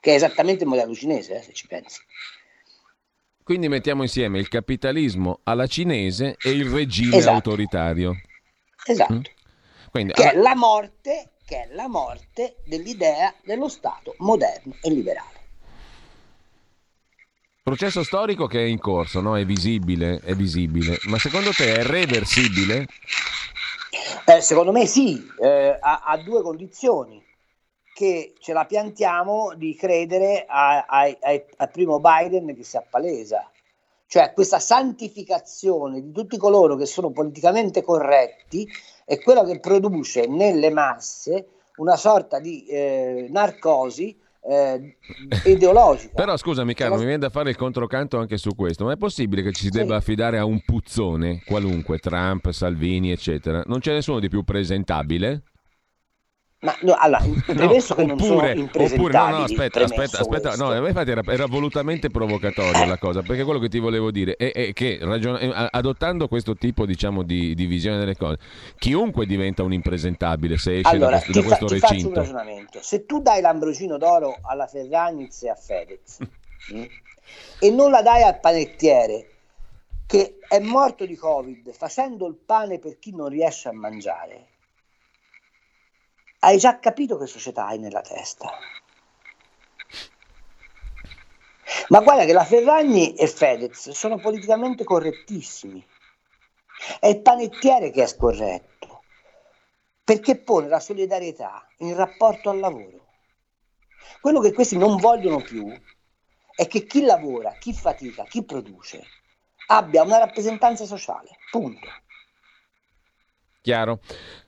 Che è esattamente il modello cinese, eh, se ci pensi. Quindi mettiamo insieme il capitalismo alla cinese e il regime esatto. autoritario. Esatto. Mm? Quindi, che, allora... è la morte, che è la morte dell'idea dello Stato moderno e liberale. Processo storico che è in corso, no? è visibile, è visibile, ma secondo te è reversibile? Eh, secondo me sì, eh, ha, ha, due condizioni che ce la piantiamo di credere al primo Biden che si appalesa. Cioè questa santificazione di tutti coloro che sono politicamente corretti è quella che produce nelle masse una sorta di eh, narcosi eh, ideologica. Però scusami caro, mi viene da fare il controcanto anche su questo, ma è possibile che ci si debba affidare a un puzzone qualunque, Trump, Salvini, eccetera? Non c'è nessuno di più presentabile? Ma no, allora, premesso no, che non oppure, sono oppure, no, no, aspetta, aspetta, aspetta, no, infatti era, era, volutamente provocatoria la cosa, perché quello che ti volevo dire è, è che ragion- eh, adottando questo tipo diciamo, di, di, visione delle cose, chiunque diventa un impresentabile se esce allora, da questo, da questo fa, recinto. Se tu dai l'ambrogino d'oro alla Ferragnez e a Fedez mh, mm, e non la dai al panettiere che è morto di Covid facendo il pane per chi non riesce a mangiare, hai già capito che società hai nella testa. Ma guarda che la Ferragni e Fedez sono politicamente correttissimi. È il panettiere che è scorretto, perché pone la solidarietà in rapporto al lavoro. Quello che questi non vogliono più è che chi lavora, chi fatica, chi produce abbia una rappresentanza sociale. Punto. Chiaro.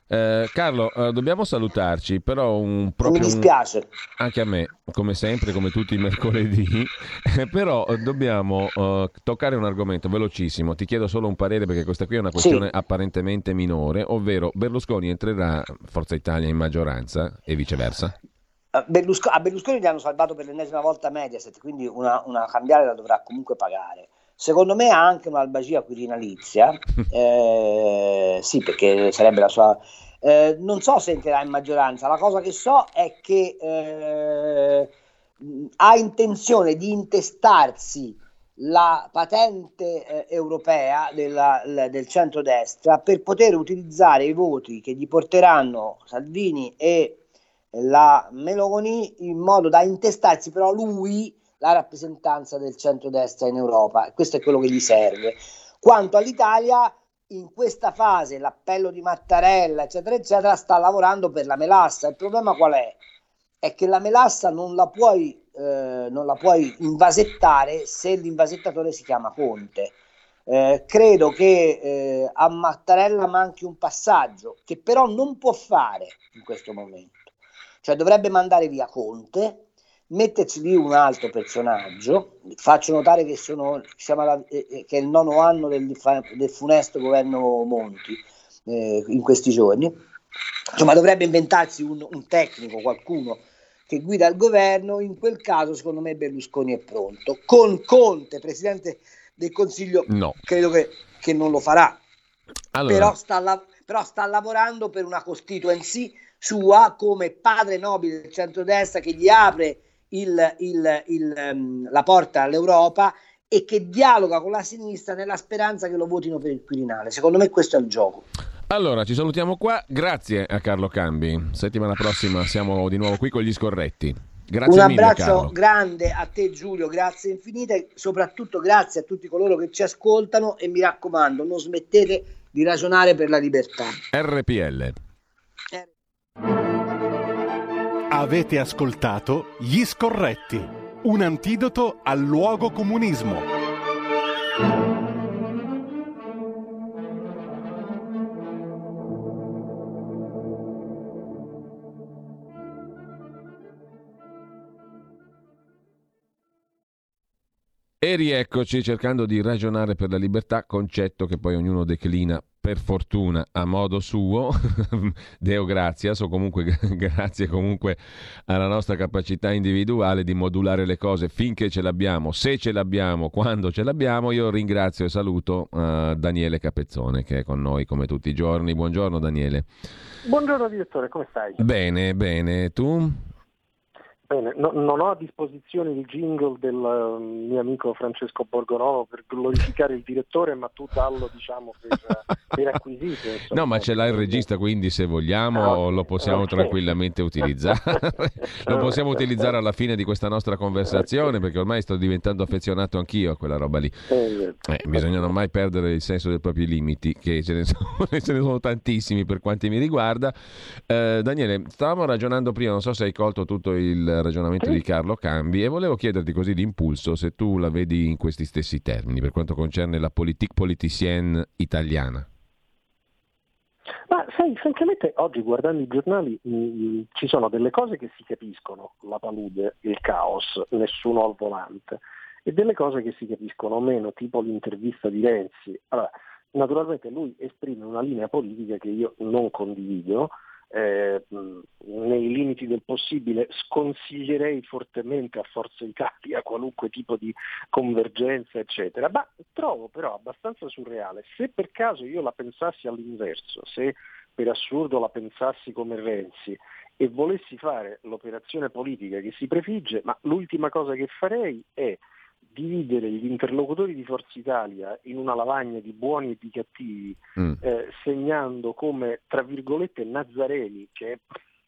Eh, Carlo, eh, dobbiamo salutarci, però un proprio... Mi dispiace. Un... Anche a me, come sempre, come tutti i mercoledì, però eh, dobbiamo uh, toccare un argomento velocissimo. Ti chiedo solo un parere perché questa qui è una questione sì. apparentemente minore, ovvero Berlusconi entrerà Forza Italia in maggioranza e viceversa? Berlusconi, a Berlusconi gli hanno salvato per l'ennesima volta Mediaset, quindi una, una cambiale la dovrà comunque pagare. Secondo me ha anche un'albagia quirinalizia, eh, sì, perché sarebbe la sua... Eh, non so se entrerà in maggioranza, la cosa che so è che eh, ha intenzione di intestarsi la patente eh, europea della, la, del centrodestra per poter utilizzare i voti che gli porteranno Salvini e la Meloni in modo da intestarsi però lui la rappresentanza del centrodestra in Europa. Questo è quello che gli serve. Quanto all'Italia, in questa fase l'appello di Mattarella, eccetera, eccetera, sta lavorando per la melassa. Il problema qual è? È che la melassa non la puoi, eh, non la puoi invasettare se l'invasettatore si chiama Conte. Eh, credo che eh, a Mattarella manchi un passaggio che però non può fare in questo momento. Cioè dovrebbe mandare via Conte, metterci lì un altro personaggio, faccio notare che, sono, alla, eh, eh, che è il nono anno del, del funesto governo Monti eh, in questi giorni, insomma dovrebbe inventarsi un, un, tecnico, qualcuno che guida il governo, in quel caso secondo me Berlusconi è pronto, con Conte, presidente del Consiglio No. credo che, che non lo farà. Allora, Però, sta la- però sta lavorando per una constituency sua come padre nobile del centrodestra che gli apre il- il- il, ehm, la porta all'Europa e che dialoga con la sinistra nella speranza che lo votino per il Quirinale. Secondo me questo è il gioco. allora, ci salutiamo qua. Grazie a Carlo Cambi. Settimana prossima siamo di nuovo qui con gli scorretti. Grazie Un mille, abbraccio Carlo. grande a te Giulio, grazie infinite, soprattutto grazie a tutti coloro che ci ascoltano e mi raccomando, non smettete di ragionare per la libertà. RPL. Avete ascoltato Gli Scorretti, un antidoto al luogo comunismo. E rieccoci cercando di ragionare per la libertà, concetto che poi ognuno declina per fortuna a modo suo, Deo gratias, o comunque grazie comunque alla nostra capacità individuale di modulare le cose finché ce l'abbiamo, se ce l'abbiamo, quando ce l'abbiamo. Io ringrazio e saluto eh, Daniele Capezzone che è con noi come tutti i giorni. Buongiorno Daniele. Buongiorno direttore, come stai? Bene, bene, tu? Bene, no- non ho a disposizione il jingle del eh, mio amico Francesco Borgonovo per glorificare il direttore, ma tu dallo diciamo per, per acquisito. insomma. No, ma ce l'ha il regista, quindi se vogliamo Ah, lo possiamo Ok. tranquillamente utilizzare. lo possiamo utilizzare alla fine di questa nostra conversazione, perché ormai sto diventando affezionato anch'io a quella roba lì. Eh, Eh, bisogna non mai perdere il senso dei propri limiti, che ce ne sono, ce ne sono tantissimi per quanti mi riguarda. Eh, Daniele, stavamo ragionando prima, non so se hai colto tutto il ragionamento di Carlo Cambi e volevo chiederti così di impulso se tu la vedi in questi stessi termini per quanto concerne la politique politicienne italiana. Ma sai, francamente oggi guardando i giornali mh, ci sono delle cose che si capiscono, la palude, il caos, nessuno al volante, e delle cose che si capiscono meno, tipo l'intervista di Renzi. Allora, naturalmente lui esprime una linea politica che io non condivido, eh, nei limiti del possibile sconsiglierei fortemente a Forza Italia qualunque tipo di convergenza, eccetera, ma trovo però abbastanza surreale, se per caso io la pensassi all'inverso, se per assurdo la pensassi come Renzi e volessi fare l'operazione politica che si prefigge, ma l'ultima cosa che farei è dividere gli interlocutori di Forza Italia in una lavagna di buoni e di cattivi, Mm. eh, segnando come, tra virgolette, Nazareni, che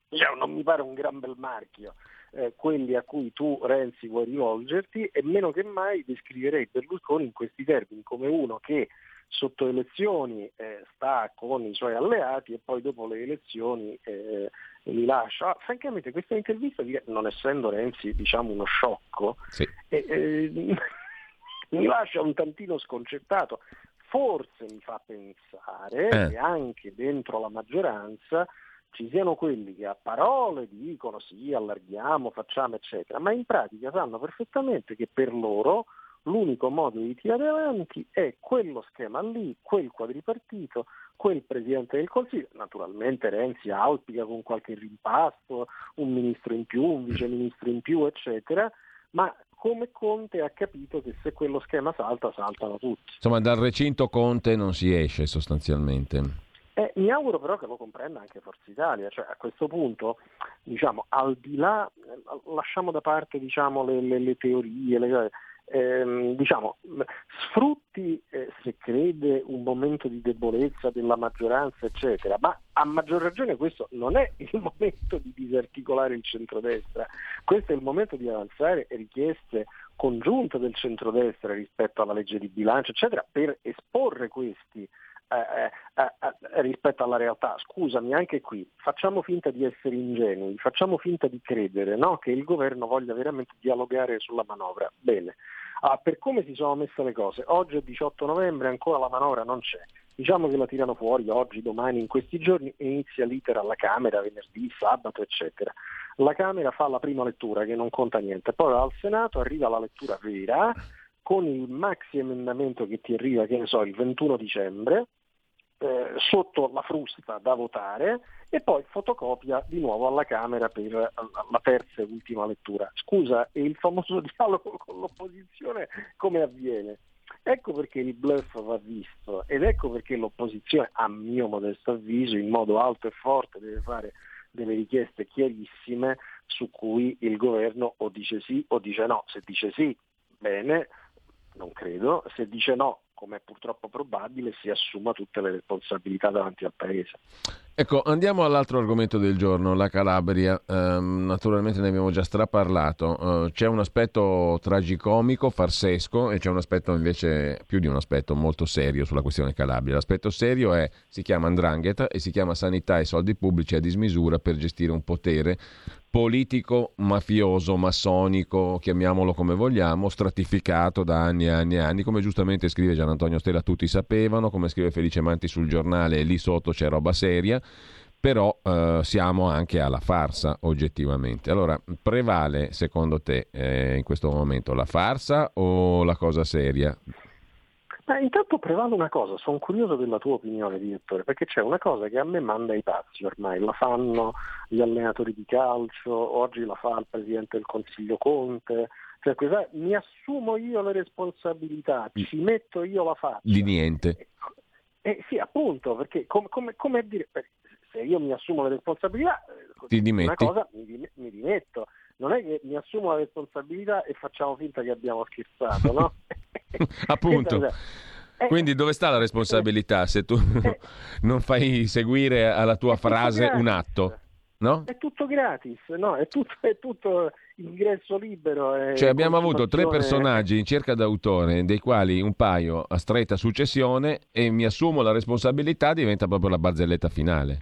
cioè, non mi pare un gran bel marchio, eh, quelli a cui tu Renzi vuoi rivolgerti e meno che mai descriverei Berlusconi in questi termini come uno che sotto elezioni eh, sta con i suoi alleati e poi dopo le elezioni eh, li lascia. Ah, francamente questa intervista, non essendo Renzi diciamo uno sciocco, Sì. eh, eh, mi lascia un tantino sconcertato. Forse mi fa pensare Eh. che anche dentro la maggioranza ci siano quelli che a parole dicono sì, allarghiamo, facciamo, eccetera, ma in pratica sanno perfettamente che per loro l'unico modo di tirare avanti è quello schema lì, quel quadripartito, quel Presidente del Consiglio. Naturalmente Renzi auspica con qualche rimpasto, un ministro in più, un viceministro in più, eccetera, ma come Conte ha capito che se quello schema salta, saltano tutti. Insomma, dal recinto Conte non si esce sostanzialmente. Eh, mi auguro però che lo comprenda anche Forza Italia, cioè a questo punto, diciamo, al di là, eh, lasciamo da parte diciamo, le, le- le teorie, le- ehm, diciamo, sfrutti eh, se crede un momento di debolezza della maggioranza, eccetera, ma a maggior ragione questo non è il momento di disarticolare il centrodestra, questo è il momento di avanzare richieste congiunte del centrodestra rispetto alla legge di bilancio, eccetera, per esporre questi eh, eh, eh, rispetto alla realtà. Scusami, anche qui facciamo finta di essere ingenui, facciamo finta di credere no? che il governo voglia veramente dialogare sulla manovra. Bene, Ah, per come si sono messe le cose, oggi è 18 novembre, ancora la manovra non c'è. Diciamo che la tirano fuori oggi, domani, in questi giorni e inizia l'iter alla Camera, venerdì, sabato, eccetera. La Camera fa la prima lettura che non conta niente, poi al Senato arriva la lettura vera con il maxi emendamento che ti arriva, che ne so, il 21 dicembre, eh, sotto la frusta da votare e poi fotocopia di nuovo alla Camera per la terza e ultima lettura. Scusa, e il famoso dialogo con l'opposizione come avviene? Ecco perché il bluff va visto ed ecco perché l'opposizione, a mio modesto avviso, in modo alto e forte deve fare delle richieste chiarissime su cui il governo o dice sì o dice no. Se dice sì, bene, non credo, se dice no, come è purtroppo probabile, si assuma tutte le responsabilità davanti al Paese. Ecco, andiamo all'altro argomento del giorno, la Calabria. Eh, naturalmente ne abbiamo già straparlato. Eh, c'è un aspetto tragicomico, farsesco, e c'è un aspetto invece, più di un aspetto, molto serio sulla questione Calabria. L'aspetto serio è, si chiama Andrangheta e si chiama sanità e soldi pubblici a dismisura per gestire un potere politico, mafioso, massonico, chiamiamolo come vogliamo, stratificato da anni e anni e anni, come giustamente scrive Gian Antonio Stella, tutti sapevano, come scrive Felice Manti sul giornale, lì sotto c'è roba seria, però eh, siamo anche alla farsa oggettivamente. Allora, prevale secondo te eh, in questo momento la farsa o la cosa seria? Ma intanto prevale una cosa, sono curioso della tua opinione, direttore, perché c'è una cosa che a me manda i pazzi ormai, la fanno gli allenatori di calcio, oggi la fa il Presidente del Consiglio Conte, cioè questa, mi assumo io le responsabilità, ci metto io la faccia. Di niente. Eh, sì, appunto, perché come, come, come dire, se io mi assumo le responsabilità, eh, Ti dimetti. una cosa mi, mi dimetto. Non è che mi assumo la responsabilità e facciamo finta che abbiamo scherzato, no? Appunto. Eh, Quindi dove sta la responsabilità se tu non fai seguire alla tua frase un atto? No? È tutto gratis, no? È tutto, è tutto ingresso libero. è Cioè abbiamo avuto tre personaggi in cerca d'autore, dei quali un paio a stretta successione e mi assumo la responsabilità diventa proprio la barzelletta finale.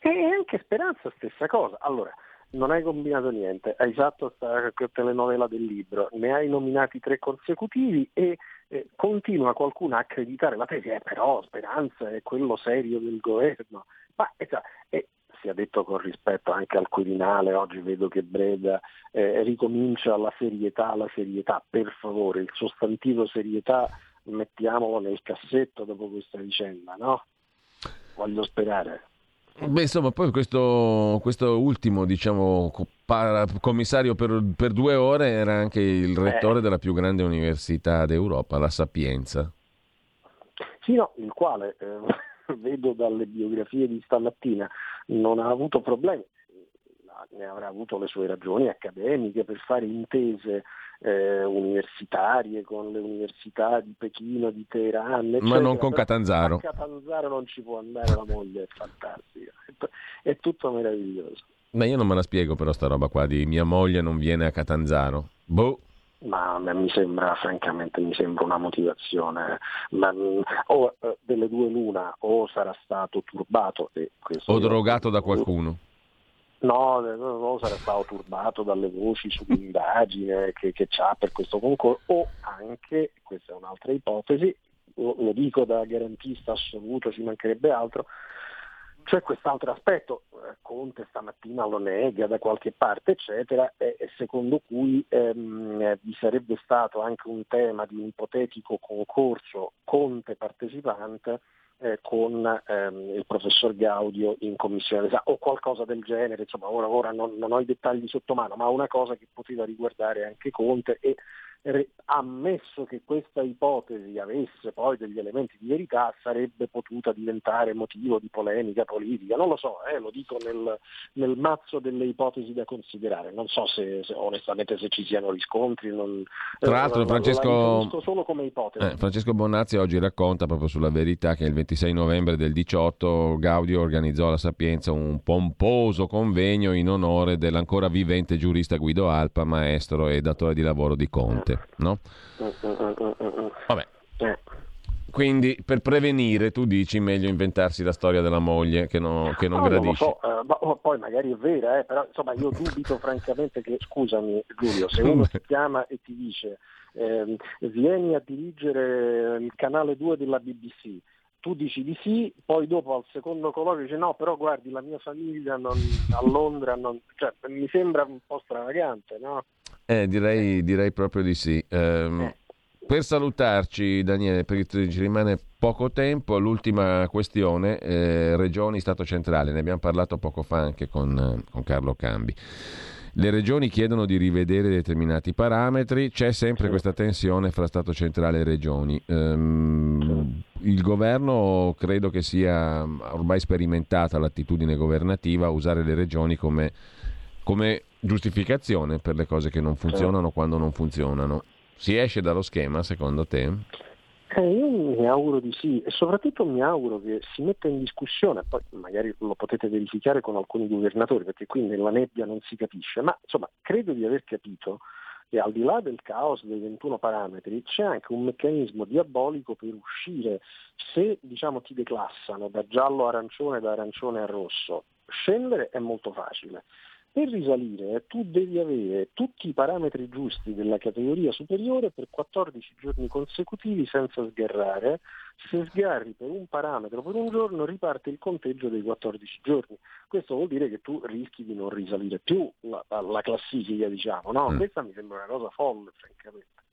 E anche Speranza stessa cosa. Allora, non hai combinato niente, hai fatto questa telenovela del libro, ne hai nominati tre consecutivi e eh, continua qualcuno a accreditare la tesi, eh, però Speranza è quello serio del governo. Ma già, eh, sia detto con rispetto anche al Quirinale, oggi vedo che Breda eh, ricomincia la serietà, la serietà, per favore, il sostantivo serietà mettiamolo nel cassetto dopo questa vicenda, no? Voglio sperare. Beh, insomma, poi questo, questo ultimo, diciamo, para- commissario per, per due ore era anche il rettore della più grande università d'Europa, la Sapienza. Sì, no, il quale eh, vedo dalle biografie di stamattina non ha avuto problemi, ne avrà avuto le sue ragioni accademiche per fare intese eh, universitarie con le università di Pechino, di Teheran, Ma eccetera. non con Catanzaro. A Catanzaro non ci può andare la moglie, è fantastica, è, t- è tutto meraviglioso. Ma io non me la spiego però sta roba qua di mia moglie non viene a Catanzaro. Boh. Ma mi sembra, francamente, mi sembra una motivazione, ma, mm, o eh, delle due l'una, o sarà stato turbato, O drogato da qualcuno. No, no, no, sarà stato turbato dalle voci sull'indagine che, che c'ha per questo concorso, o anche, questa è un'altra ipotesi, lo, lo dico da garantista assoluto, ci mancherebbe altro, c'è quest'altro aspetto, eh, Conte stamattina lo nega da qualche parte, eccetera, e, e secondo cui ehm, eh, vi sarebbe stato anche un tema di un ipotetico concorso Conte partecipante eh, con ehm, il professor Gaudio in commissione. D'esame o qualcosa del genere, insomma ora, ora non, non ho i dettagli sotto mano, ma una cosa che poteva riguardare anche Conte e ammesso che questa ipotesi avesse poi degli elementi di verità sarebbe potuta diventare motivo di polemica politica, non lo so, eh, lo dico nel, nel mazzo delle ipotesi da considerare, non so se, se onestamente se ci siano riscontri, non, Tra l'altro eh, Francesco- la riconosco solo come ipotesi. Eh, Francesco Bonazzi oggi racconta proprio sulla verità che il 26 novembre del 18 Gaudio organizzò alla Sapienza un pomposo convegno in onore dell'ancora vivente giurista Guido Alpa, maestro e datore di lavoro di Conte. No? Vabbè. Eh. Quindi per prevenire tu dici meglio inventarsi la storia della moglie che, no- che non No, gradisci. so, eh, ma- ma poi magari è vera, eh, però insomma io dubito francamente che, scusami Giulio, se uno ti chiama e ti dice ehm, vieni a dirigere il canale 2 della BBC, tu dici di sì, poi dopo al secondo colloquio dici no, però guardi la mia famiglia non- a Londra, non- cioè, mi sembra un po' stravagante, no? Eh, direi, direi proprio di sì. Ehm, Eh. Per salutarci, Daniele, perché ci rimane poco tempo, l'ultima questione, eh, regioni, Stato centrale, ne abbiamo parlato poco fa anche con, eh, con Carlo Cambi. le regioni chiedono di rivedere determinati parametri, c'è sempre questa tensione fra Stato centrale e regioni. Um, il governo credo che sia ormai sperimentata l'attitudine governativa a usare le regioni come, come giustificazione per le cose che non funzionano quando non funzionano. Si esce dallo schema secondo te? Eh, io mi auguro di sì e soprattutto mi auguro che si metta in discussione, poi magari lo potete verificare con alcuni governatori perché qui nella nebbia non si capisce, ma insomma credo di aver capito che al di là del caos dei 21 parametri c'è anche un meccanismo diabolico per uscire se diciamo, ti declassano da giallo a arancione, da arancione a rosso. Scendere è molto facile, per risalire tu devi avere tutti i parametri giusti della categoria superiore per 14 giorni consecutivi senza sgarrare. Se sgarri per un parametro per un giorno riparte il conteggio dei 14 giorni. Questo vuol dire che tu rischi di non risalire più la, la classifica, diciamo. No? Mm. Questa mi sembra una cosa folle, francamente.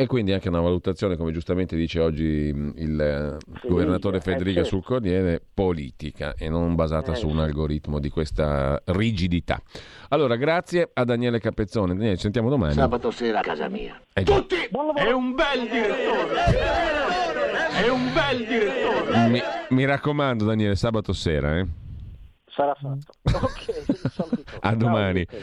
E quindi anche una valutazione, come giustamente dice oggi il sì, governatore Federica eh, sul Corriere, politica e non basata eh, su un algoritmo di questa rigidità. Allora, grazie a Daniele Capezzone. Daniele, ci sentiamo domani. Sabato sera a casa mia. Eh, Tutti! È un bel direttore! È un bel direttore! Mi, mi raccomando, Daniele, sabato sera. Eh? Sarà fatto. ok, a domani. Ciao,